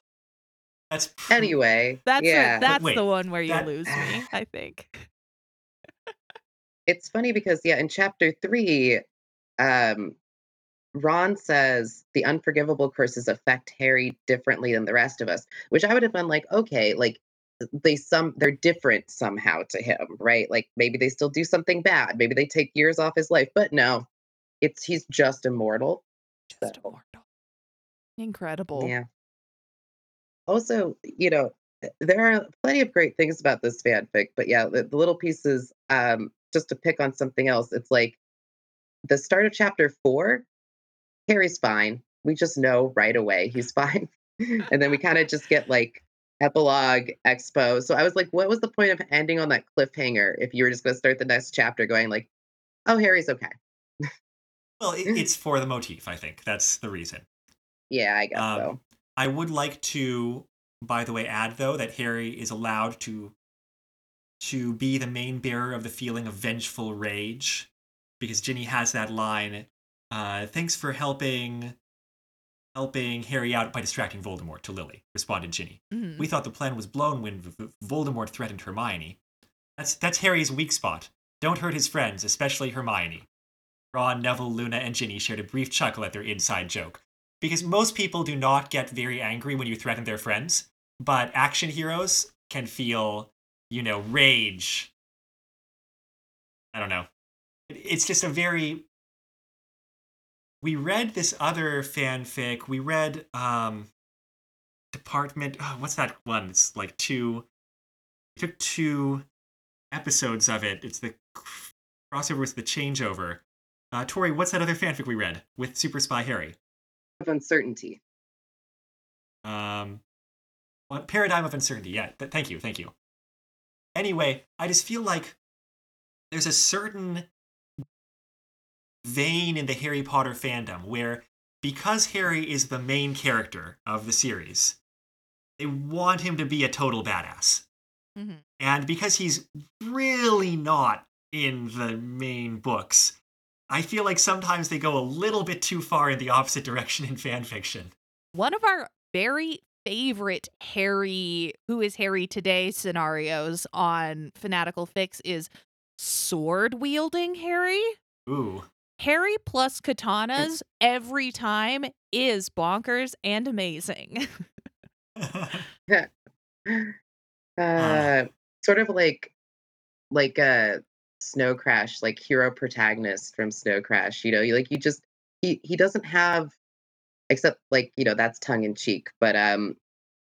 That's pr- Anyway, That's the- yeah, that's Wait, the one where you that- lose me, I think. it's funny because yeah, in chapter three, um, Ron says the unforgivable curses affect Harry differently than the rest of us, which I would have been like, okay, like they some they're different somehow to him, right? Like maybe they still do something bad, maybe they take years off his life, but no, it's he's just immortal. Just So, immortal. Incredible. Yeah. Also, you know, there are plenty of great things about this fanfic, but yeah, the, the little pieces, um, just to pick on something else, it's like the start of chapter four, Harry's fine. We just know right away he's fine. and then we kind of just get like epilogue expo. So I was like, what was the point of ending on that cliffhanger if you were just going to start the next chapter going like, oh, Harry's okay? well, it, it's for the motif, I think. That's the reason. Yeah, I guess Um, so. I would like to, by the way, add though that Harry is allowed to to be the main bearer of the feeling of vengeful rage, because Ginny has that line. Uh, Thanks for helping helping Harry out by distracting Voldemort to Lily. Responded Ginny. Mhm. We thought the plan was blown when v- Voldemort threatened Hermione. That's that's Harry's weak spot. Don't hurt his friends, especially Hermione. Ron, Neville, Luna, and Ginny shared a brief chuckle at their inside joke. Because most people do not get very angry when you threaten their friends, but action heroes can feel, you know, rage. I don't know. It's just a very. We read this other fanfic. We read um, Department. Oh, what's that one? It's like two. We took two episodes of it. It's the crossover with the changeover. Uh, Tori, what's that other fanfic we read with Super Spy Harry? Of uncertainty. Um, what paradigm of uncertainty? Yeah, th- thank you, thank you. Anyway, I just feel like there's a certain vein in the Harry Potter fandom where because Harry is the main character of the series, they want him to be a total badass. Mhm. And because he's really not in the main books, I feel like sometimes they go a little bit too far in the opposite direction in fan fiction. One of our very favorite Harry, who is Harry today scenarios on Fantastic Fics is sword wielding Harry. Ooh. Harry plus katanas every time is bonkers and amazing. Uh, sort of like like a Snow Crash, like hero protagonist from Snow Crash. You know, you like you just he he doesn't have except like you know that's tongue in cheek, but um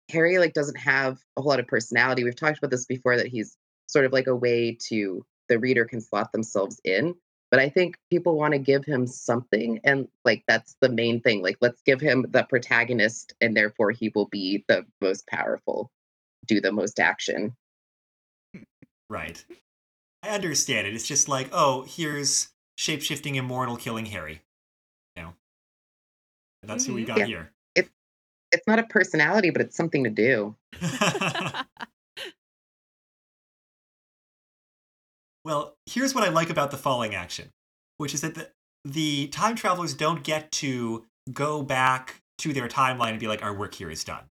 Harry like doesn't have a whole lot of personality. We've talked about this before that he's sort of like a way to the reader can slot themselves in. But I think people want to give him something, and like that's the main thing. Like, let's give him the protagonist, and therefore he will be the most powerful, do the most action. Right. I understand it. It's just like, oh, here's shapeshifting immortal killing Harry. You know, that's who we Mhm. got Yeah. here. It's it's not a personality, but it's something to do. well, here's what I like about the falling action, which is that the, the time travelers don't get to go back to their timeline and be like, our work here is done.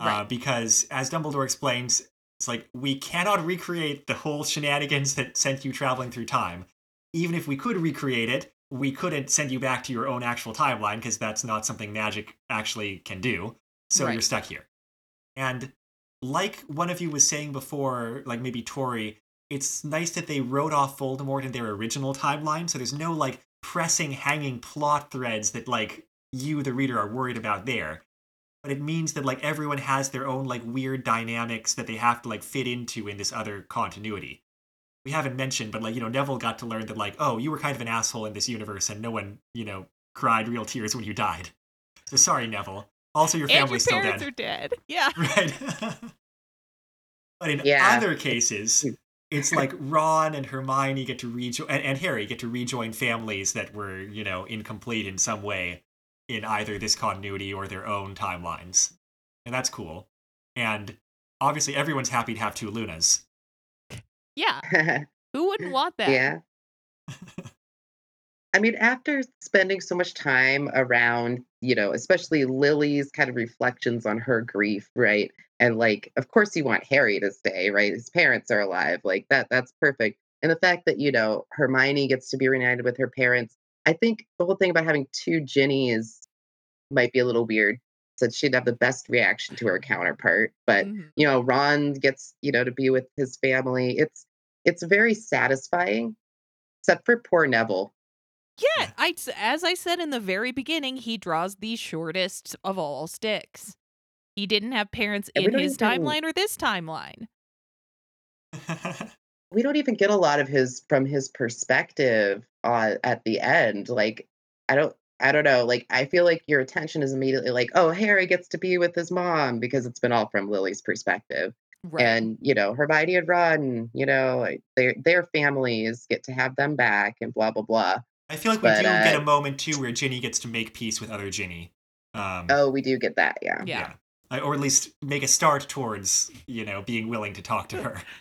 Uh, because, as Dumbledore explains, it's like, we cannot recreate the whole shenanigans that sent you traveling through time. Even if we could recreate it, we couldn't send you back to your own actual timeline because that's not something magic actually can do. So you're stuck here. And like one of you was saying before, like maybe Tori, it's nice that they wrote off Voldemort in their original timeline, so there's no like pressing, hanging plot threads that like you, the reader, are worried about there. But it means that like everyone has their own like weird dynamics that they have to like fit into in this other continuity. We haven't mentioned, but like, you know, Neville got to learn that like, oh, you were kind of an asshole in this universe and no one, you know, cried real tears when you died. So sorry, Neville. Also your family's and your family's still parents dead. are dead. Yeah. Right. but in Yeah. other cases, hmm. It's like Ron and Hermione get to rejoin, and, and Harry get to rejoin families that were, you know, incomplete in some way in either this continuity or their own timelines. And that's cool. And obviously, everyone's happy to have two Lunas. Yeah. Who wouldn't want that? yeah. I mean, after spending so much time around, you know, especially Lily's kind of reflections on her grief, right? And like, of course, you want Harry to stay, right? His parents are alive, like that. That's perfect. And the fact that you know Hermione gets to be reunited with her parents, I think the whole thing about having two Ginnies might be a little weird. So she'd have the best reaction to her counterpart, but Mhm. you know, Ron gets you know to be with his family. It's it's very satisfying, except for poor Neville. Yeah, I as I said in the very beginning, he draws the shortest of all sticks. He didn't have parents And in don't his even- timeline or this timeline. we don't even get a lot of his from his perspective uh, at the end like i don't i don't know like i feel like your attention is immediately like oh harry gets to be with his mom because it's been all from lily's perspective Right. and you know hermione and ron you know their their families get to have them back and blah blah blah I feel like we But, do get uh, a moment too where Ginny gets to make peace with other Ginny. Um, oh we do get that yeah yeah. I- Uh, or at least make a start towards, you know, being willing to talk to her.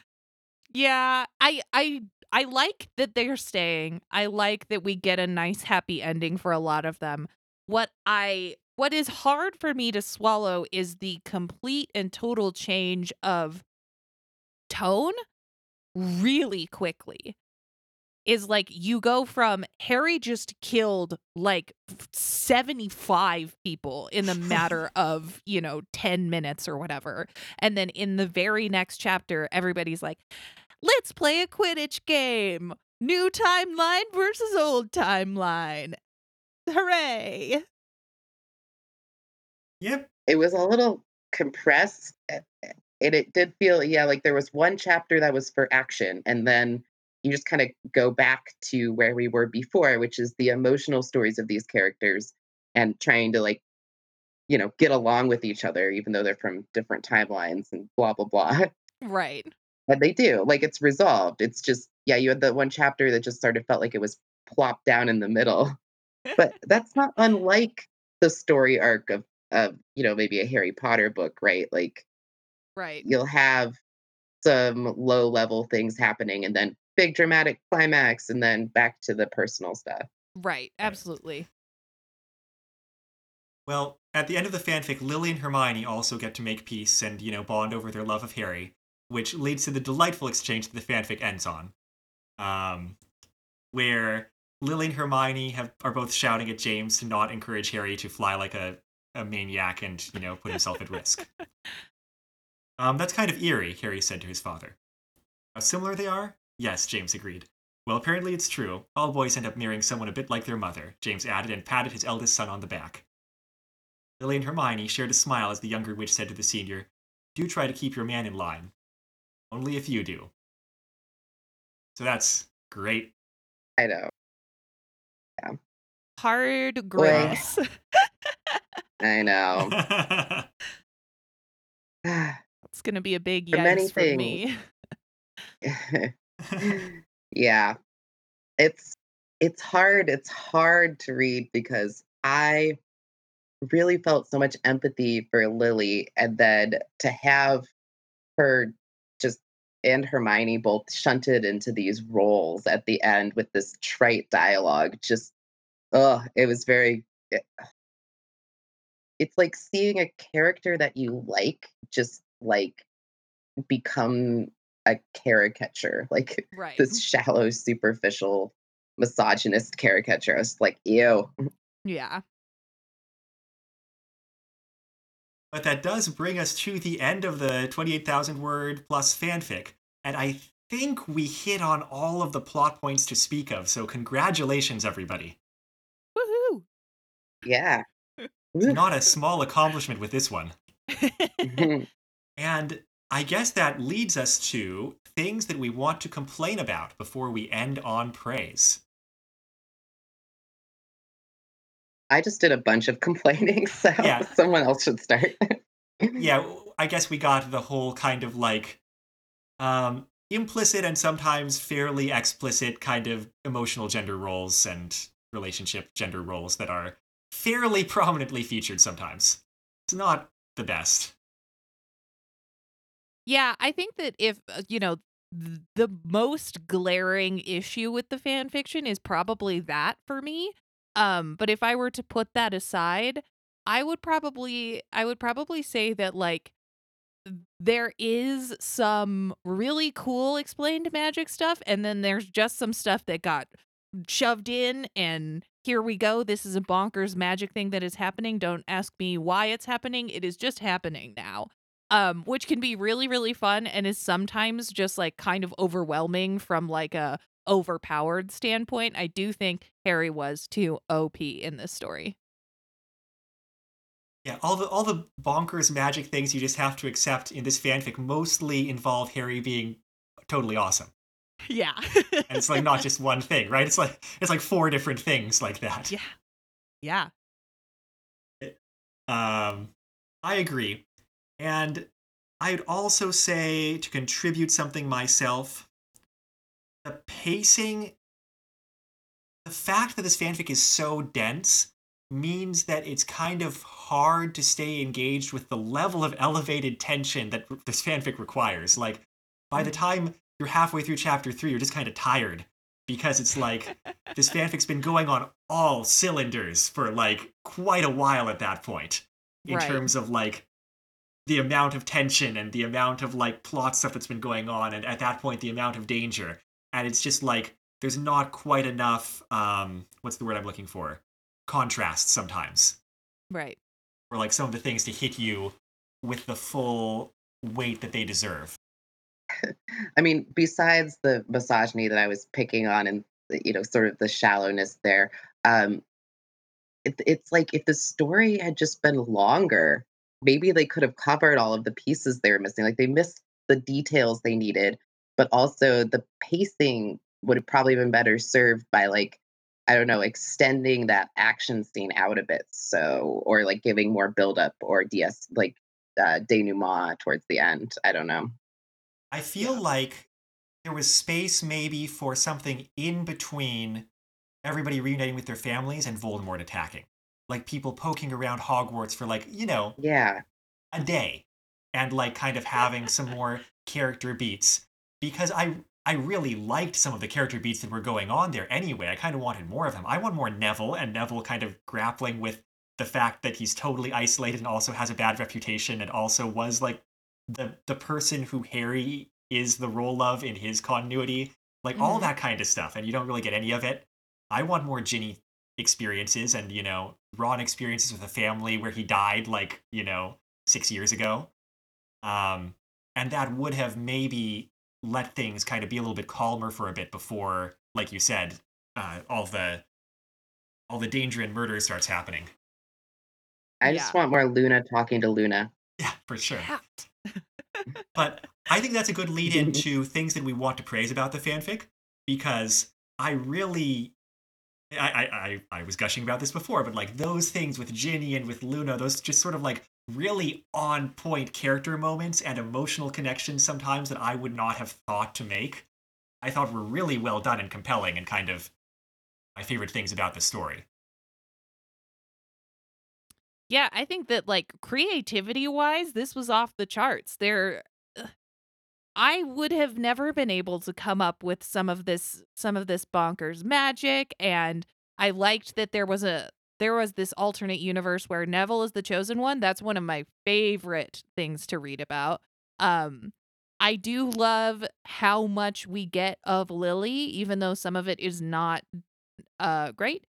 Yeah, I I I like that they're staying. I like that we get a nice happy ending for a lot of them. What I what is hard for me to swallow is the complete and total change of tone really quickly. Is like you go from Harry just killed like 75 people in the matter of, you know, 10 minutes or whatever. And then in the very next chapter, everybody's like, let's play a Quidditch game. New timeline versus old timeline. Hooray. Yep. it was a little compressed a- a- and it did feel yeah like there was one chapter that was for action and then you just kind of go back to where we were before which is the emotional stories of these characters and trying to like you know get along with each other even though they're from different timelines and blah blah blah Right. and they do like it's resolved it's just yeah you had the one chapter that just sort of felt like it was plopped down in the middle but that's not unlike the story arc of of you know maybe a harry potter book right like Right. you'll have some low level things happening and then big dramatic climax and then back to the personal stuff Right. Absolutely. Well, at the end of the fanfic, Lily and Hermione also get to make peace and, you know, bond over their love of Harry, which leads to the delightful exchange that the fanfic ends on. Um, where Lily and Hermione have are both shouting at James to not encourage Harry to fly like a, a maniac and, you know, put himself at risk. Um, that's kind of eerie, Harry said to his father. How similar they are? Yes, James agreed. Well, apparently it's true. All boys end up marrying someone a bit like their mother, James added and patted his eldest son on the back. Lily and Hermione shared a smile as the younger witch said to the senior, Do try to keep your man in line. Only if you do. So that's great. I know. Yeah. Hard grace. I know. It's gonna be a big yes many for me. Mm. yeah. It's it's hard. It's hard to read because I really felt so much empathy for Lily and then to have her just and Hermione both shunted into these roles at the end with this trite dialogue just oh it was very it- it's like seeing a character that you like just like become a caricature like right. this shallow superficial misogynist caricature I was like ew Yeah. But that does bring us to the end of the 28,000 word plus fanfic. And I think we hit on all of the plot points to speak of. So, congratulations, everybody. Woohoo. yeah It's not a small accomplishment with this one. And I guess that leads us to things that we want to complain about before we end on praise. I just did a bunch of complaining, so Yeah. someone else should start. Yeah, I guess we got the whole kind of like um, implicit and sometimes fairly explicit kind of emotional gender roles and relationship gender roles that are fairly prominently featured sometimes. It's not the best. Yeah, I think that if uh, you know the most glaring issue with the fan fiction is probably that for me. Um, but if I were to put that aside, I would probably I would probably say that like there is some really cool explained magic stuff and then there's just some stuff that got shoved in and here we go this is a bonkers magic thing that is happening don't ask me why it's happening it is just happening now um which can be really really fun and is sometimes just like kind of overwhelming from like a overpowered standpoint i do think harry was too op in this story Yeah, all the all the bonkers magic things you just have to accept in this fanfic mostly involve Harry being totally awesome. yeah And it's like not just one thing, right? It's like it's like four different things like that. yeah yeah Um, I agree. And I'd also say to contribute something myself, the pacing, the fact that this fanfic is so dense means that it's kind of hard to stay engaged with the level of elevated tension that this fanfic requires. Like, by the hmm. time you're halfway through chapter three, you're just kind of tired because it's like this fanfic's been going on all cylinders for like quite a while at that point in Right. terms of like the amount of tension and the amount of like plot stuff that's been going on and at that point the amount of danger. And it's just like there's not quite enough um what's the word i'm looking for? Contrast sometimes. Right. Or like some of the things to hit you with the full weight that they deserve. I mean, besides the misogyny that I was picking on and you know, sort of the shallowness there, um, it, it's like if the story had just been longer, maybe they could have covered all of the pieces they were missing. Like they missed the details they needed, but also the pacing would have probably been better served by like I don't know, extending that action scene out a bit. So, or like giving more buildup or DS like uh, denouement towards the end. I don't know. I feel like there was space maybe for something in between everybody reuniting with their families and Voldemort attacking. Like people poking around Hogwarts for like, you know, Yeah. a day and like kind of having some more character beats because I I really liked some of the character beats that were going on there anyway. I kind of wanted more of them. I want more Neville and Neville kind of grappling with the fact that he's totally isolated and also has a bad reputation and also was like the the person who Harry is the role of in his continuity. Like all Mhm. that kind of stuff and you don't really get any of it. I want more Ginny experiences and you know Ron experiences with a family where he died like you know six years ago. Um, and that would have maybe let things kind of be a little bit calmer for a bit before, like you said, uh, all the all the danger and murder starts happening. I just Yeah. want more Luna talking to Luna. Yeah, for sure. But I think that's a good lead into things that we want to praise about the fanfic because I really. I, I, I, was gushing about this before, but like those things with Ginny and with Luna, those just sort of like really on point character moments and emotional connections sometimes that I would not have thought to make, I thought were really well done and compelling and kind of my favorite things about the story. Yeah, I think that like creativity wise, this was off the charts. There I would have never been able to come up with some of this some of this bonkers magic and I liked that there was a there was this alternate universe where Neville is the chosen one. That's one of my favorite things to read about. Um I do love how much we get of Lily even though some of it is not uh great.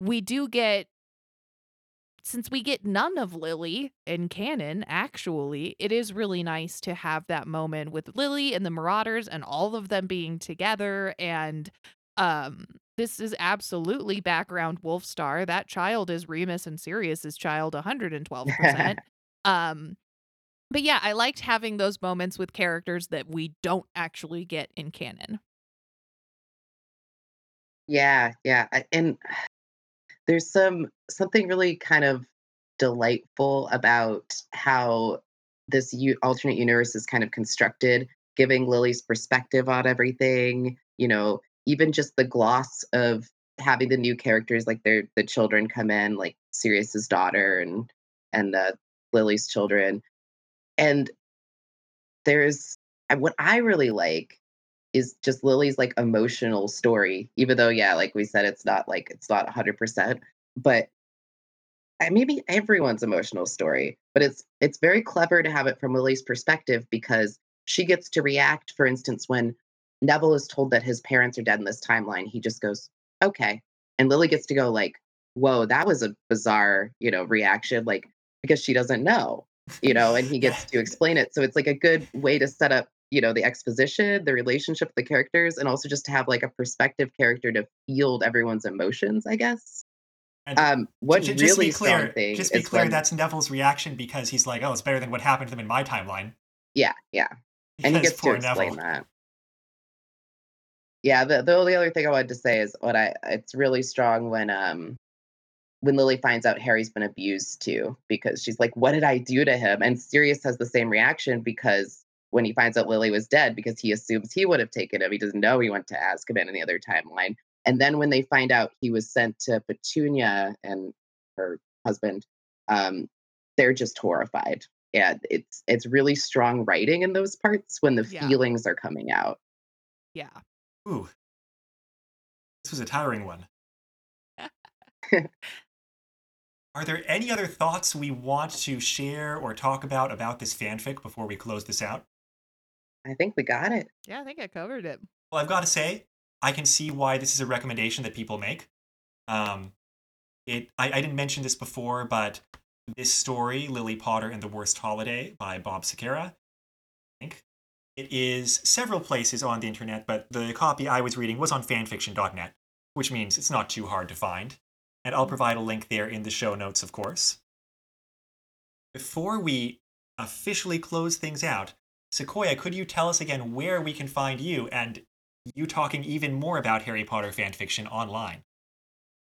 We do get since we get none of Lily in canon, actually, it is really nice to have that moment with Lily and the Marauders and all of them being together. And um, this is absolutely background Wolfstar. That child is Remus and Sirius's child 112%. um, but yeah, I liked having those moments with characters that we don't actually get in canon. Yeah, yeah. And there's some something really kind of delightful about how this u- alternate universe is kind of constructed, giving Lily's perspective on everything. You know, even just the gloss of having the new characters, like their the children come in, like Sirius's daughter and and uh, Lily's children, and there's what I really like is just Lily's like emotional story, even though, yeah, like we said, it's not like it's not 100%, but maybe everyone's emotional story, but it's it's very clever to have it from Lily's perspective because she gets to react, for instance, when Neville is told that his parents are dead in this timeline, he just goes, okay. And Lily gets to go like, whoa, that was a bizarre, you know, reaction, like because she doesn't know, you know, and he gets to explain it. So it's like a good way to set up you know the exposition the relationship with the characters and also just to have like a perspective character to field everyone's emotions i guess And um one just really be clear, thing just be clear, when, that's Neville's reaction because he's like, "Oh, it's better than what happened to them in my timeline." yeah yeah and he Because gets to poor explain Neville. that yeah the, the only other thing i wanted to say is what i it's really strong when um when lily finds out harry's been abused too because she's like what did i do to him and sirius has the same reaction because when he finds out lily was dead because he assumes he would have taken him he doesn't know he went to azkaban in the other timeline and then when they find out he was sent to petunia and her husband um they're just horrified yeah it's it's really strong writing in those parts when the Yeah. feelings are coming out Yeah. Ooh, this was a tiring one. Are there any other thoughts we want to share or talk about about this fanfic before we close this out? I think we got it Yeah, I think I covered it. Well, I've got to say, I can see why this is a recommendation that people make. Um, it I, I didn't mention this before, but this story, Lily Potter and the Worst Holiday by Bob Sequeira, I think it is several places on the internet, but the copy I was reading was on fanfiction.net, which means it's not too hard to find. And I'll provide a link there in the show notes, of course. Before we officially close things out, Sequoia, could you tell us again where we can find you and you talking even more about Harry Potter fanfiction online?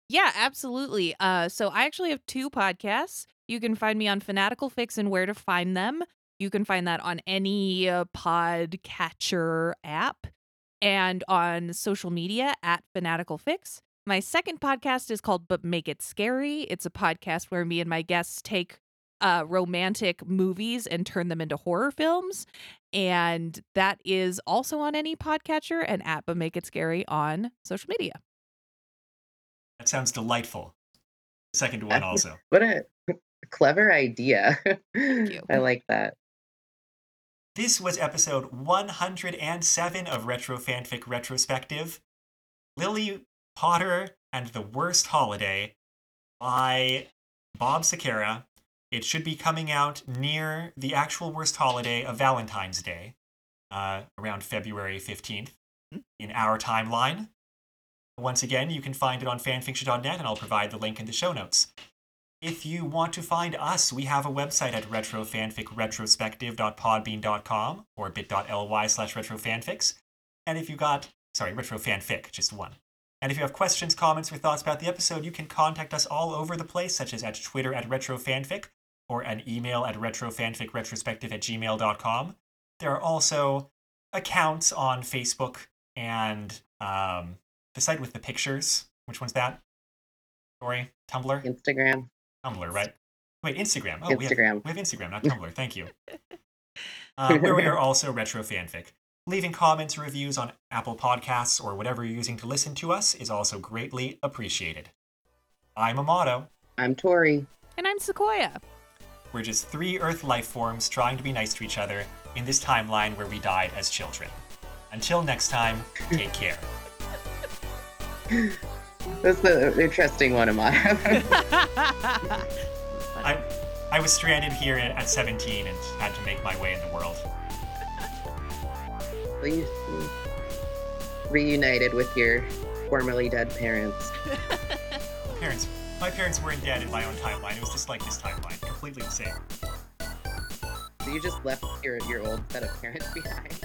Yeah, absolutely. Uh, so I actually have two podcasts. You can find me on Fantastic Fics and Where to Find Them. You can find that on any uh, podcatcher app and on social media at Fantastic Fics. My second podcast is called But Make It Scary. It's a podcast where me and my guests take uh, romantic movies and turn them into horror films. And that is also on any podcatcher and at But Make It Scary on social media. That sounds delightful. The second one also. what a clever idea you. i like that This was episode 107 of Retro Fanfic Retrospective Lily Potter and the Worst Holiday by Bob Sequeira. It should be coming out near the actual worst holiday of Valentine's Day, uh, around February 15th in our timeline. Once again, you can find it on fanfiction.net, and I'll provide the link in the show notes. If you want to find us, we have a website at retrofanficretrospective.podbean.com or bit.ly slash retrofanfics. And if you got, sorry, retrofanfic, just one. And if you have questions, comments, or thoughts about the episode, you can contact us all over the place, such as at Twitter at retrofanfic or an email at retrofanficretrospective at gmail.com. There are also accounts on Facebook and um, the site with the pictures. Which one's that? Story? Tumblr? Instagram. Tumblr, right? Wait, Instagram. Oh, we have, Instagram. we have Instagram, not Tumblr. Thank you. Uh, where we are also retrofanfic. Leaving comments or reviews on Apple Podcasts or whatever you're using to listen to us is also greatly appreciated. I'm Amato. I'm Tori. And I'm Sequoia. We're just three Earth life forms trying to be nice to each other in this timeline where we died as children. Until next time, take care. That's the interesting one, Amaya. I, I was stranded here at 17 and had to make my way in the world. you reunited with your formerly dead parents. Parents, my parents weren't dead in my own timeline. It was just like this timeline, completely the same. So you just left your, your old set of parents behind.